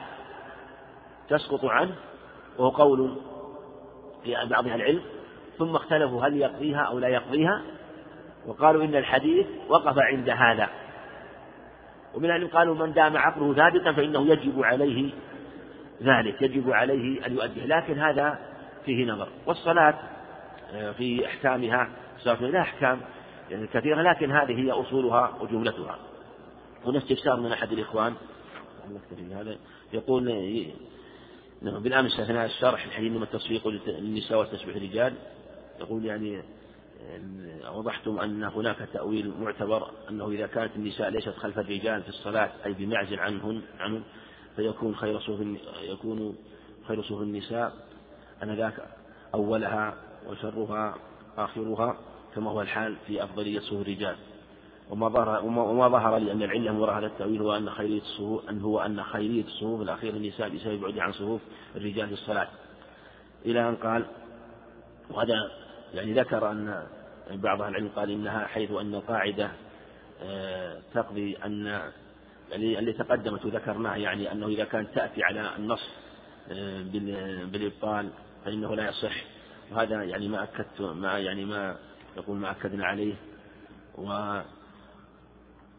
تسقط عنه وهو قول في بعض أهل العلم. ثم اختلفوا هل يقضيها أو لا يقضيها. وقالوا إن الحديث وقف عند هذا. ومن أهل قالوا من دام عقله ثابتا فإنه يجب عليه ذلك يجب عليه أن يؤديه. لكن هذا فيه نظر. والصلاة آه، في أحكامها صلاة لا أحكام يعني كثيرة لكن هذه هي أصولها وجملتها. هنا استفسار من أحد الإخوان. هذا يقول نعم بالأمس أثناء الشرح الحديث إنما التصفيق للنساء والتسبيح للرجال يقول يعني وضحتم أن هناك تأويل معتبر أنه إذا كانت النساء ليست خلف الرجال في الصلاة أي بمعزل عنهن عنهم فيكون خير صفوف يكون خير صفوف النساء. أنذاك أولها وشرها آخرها كما هو الحال في أفضلية صفوف الرجال. وما ظهر وما ظهر لي أن العلة وراء هذا التأويل هو أن خيرية الصفوف أن هو أن خيرية الصفوف الأخيرة النساء بسبب بعدها عن صفوف الرجال في الصلاة. إلى أن قال وهذا يعني ذكر أن بعض أهل العلم قال إنها حيث أن القاعدة آه، تقضي أن يعني اللي تقدمت وذكرناه يعني أنه إذا كانت تأتي على النص آه، بالإبطال فإنه لا يصح. وهذا يعني ما أكدت ما يعني ما يقول ما أكدنا عليه. و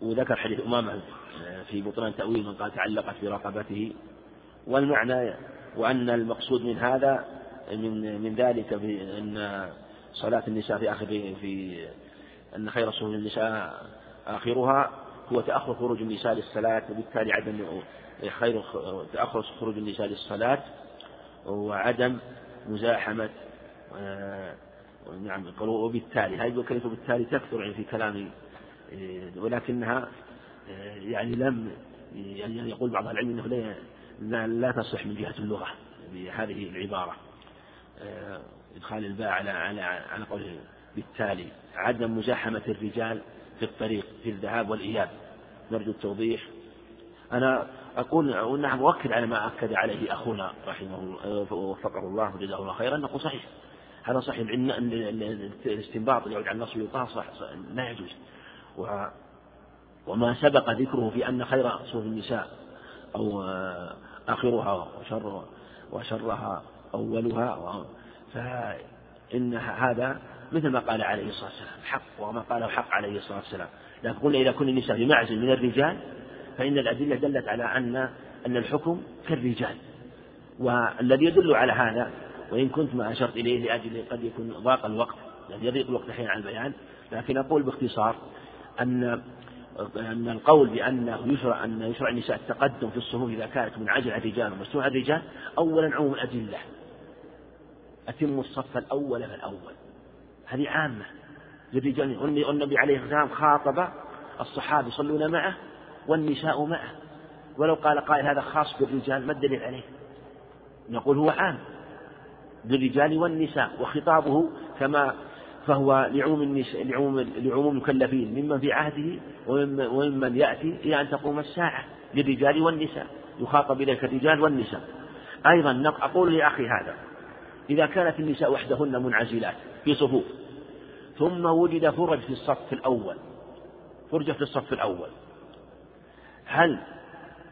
وذكر حديث أمامة آه، في بطلان تأويل من قال تعلقت برقبته. والمعنى وأن المقصود من هذا من من ذلك بأن صلاة النساء في آخر في أن خير صفوف النساء آخرها هو تأخر خروج النساء للصلاة وبالتالي عدم خير تأخر خروج النساء للصلاة وعدم مزاحمة آه، نعم وبالتالي هذه كلمة بالتالي تكثر يعني في كلام آه، ولكنها آه، يعني لم يعني يقول بعض العلم إنه لا, لا تصح من جهة اللغة بهذه العبارة إدخال الباء على على على قوله. بالتالي عدم مزاحمة الرجال في الطريق في الذهاب والإياب. نرجو التوضيح. أنا أقول نعم أؤكد على ما أكد عليه أخونا رحمه الله وفقه الله وجزاه الله خيرا نقول صحيح. هذا صحيح الاستنباط اللي يعود على النص ويقال صح لا يجوز. وما سبق ذكره في أن خير صوف النساء أو آخرها وشر وشرها أولها فإن هذا مثل ما قال عليه الصلاة والسلام حق وما قاله حق عليه الصلاة والسلام. لكن قلنا إذا كن النساء في معزل من الرجال فإن الأدلة دلت على أن أن الحكم كالرجال. والذي يدل على هذا وإن كنت ما أشرت إليه لأجل قد يكون ضاق الوقت يعني يضيق الوقت أحيانا عن البيان. لكن أقول باختصار أن أن القول بأنه يشرع أن يشرع النساء التقدم في الصفوف إذا كانت منعزلة الرجال ومفتوحة الرجال أولا عموم الأدلة. أتموا الصف الأول فالأول هذه عامة. للرجال والنبي عليه الصلاة والسلام خاطب الصحابة يصلون معه والنساء معه. ولو قال قائل هذا خاص بالرجال ما الدليل عليه؟ نقول هو عام. للرجال والنساء وخطابه كما فهو لعموم النساء لعموم لعموم المكلفين. ممن في عهده وممن يأتي إلى أن تقوم الساعة. للرجال والنساء. يخاطب إليك الرجال والنساء. أيضا أقول لأخي هذا. إذا كانت النساء وحدهن منعزلات في صفوف. ثم وجد فرج في الصف الأول. فرجة في الصف الأول. هل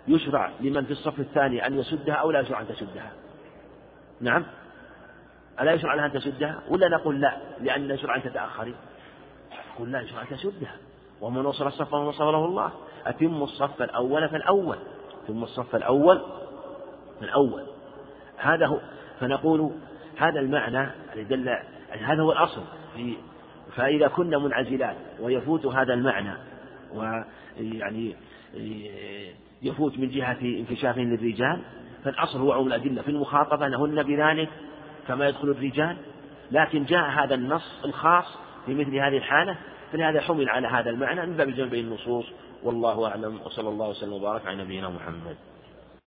يشرع لمن في الصف الثاني أن يسدها أو لا يشرع أن تسدها؟ نعم. ألا يشرع لها أن تسدها؟ ولا نقول لا لأن يشرع أن تتأخري. نقول لا يشرع أن تسدها. ومن وصل الصف فمن وصله الله. أتم الصف الأول فالأول. ثم الصف الأول فالأول. هذا هو. فنقول هذا المعنى دل هذا هو الأصل في فإذا كنا منعزلات ويفوت هذا المعنى ويعني يفوت من جهة انكشاف للرجال فالأصل هو عموم الأدلة. في المخاطبة أنهن بذلك كما يدخل الرجال لكن جاء هذا النص الخاص في مثل هذه الحالة فلهذا حمل على هذا المعنى من باب بين النصوص. والله أعلم. وصلى الله وسلم وبارك على نبينا محمد.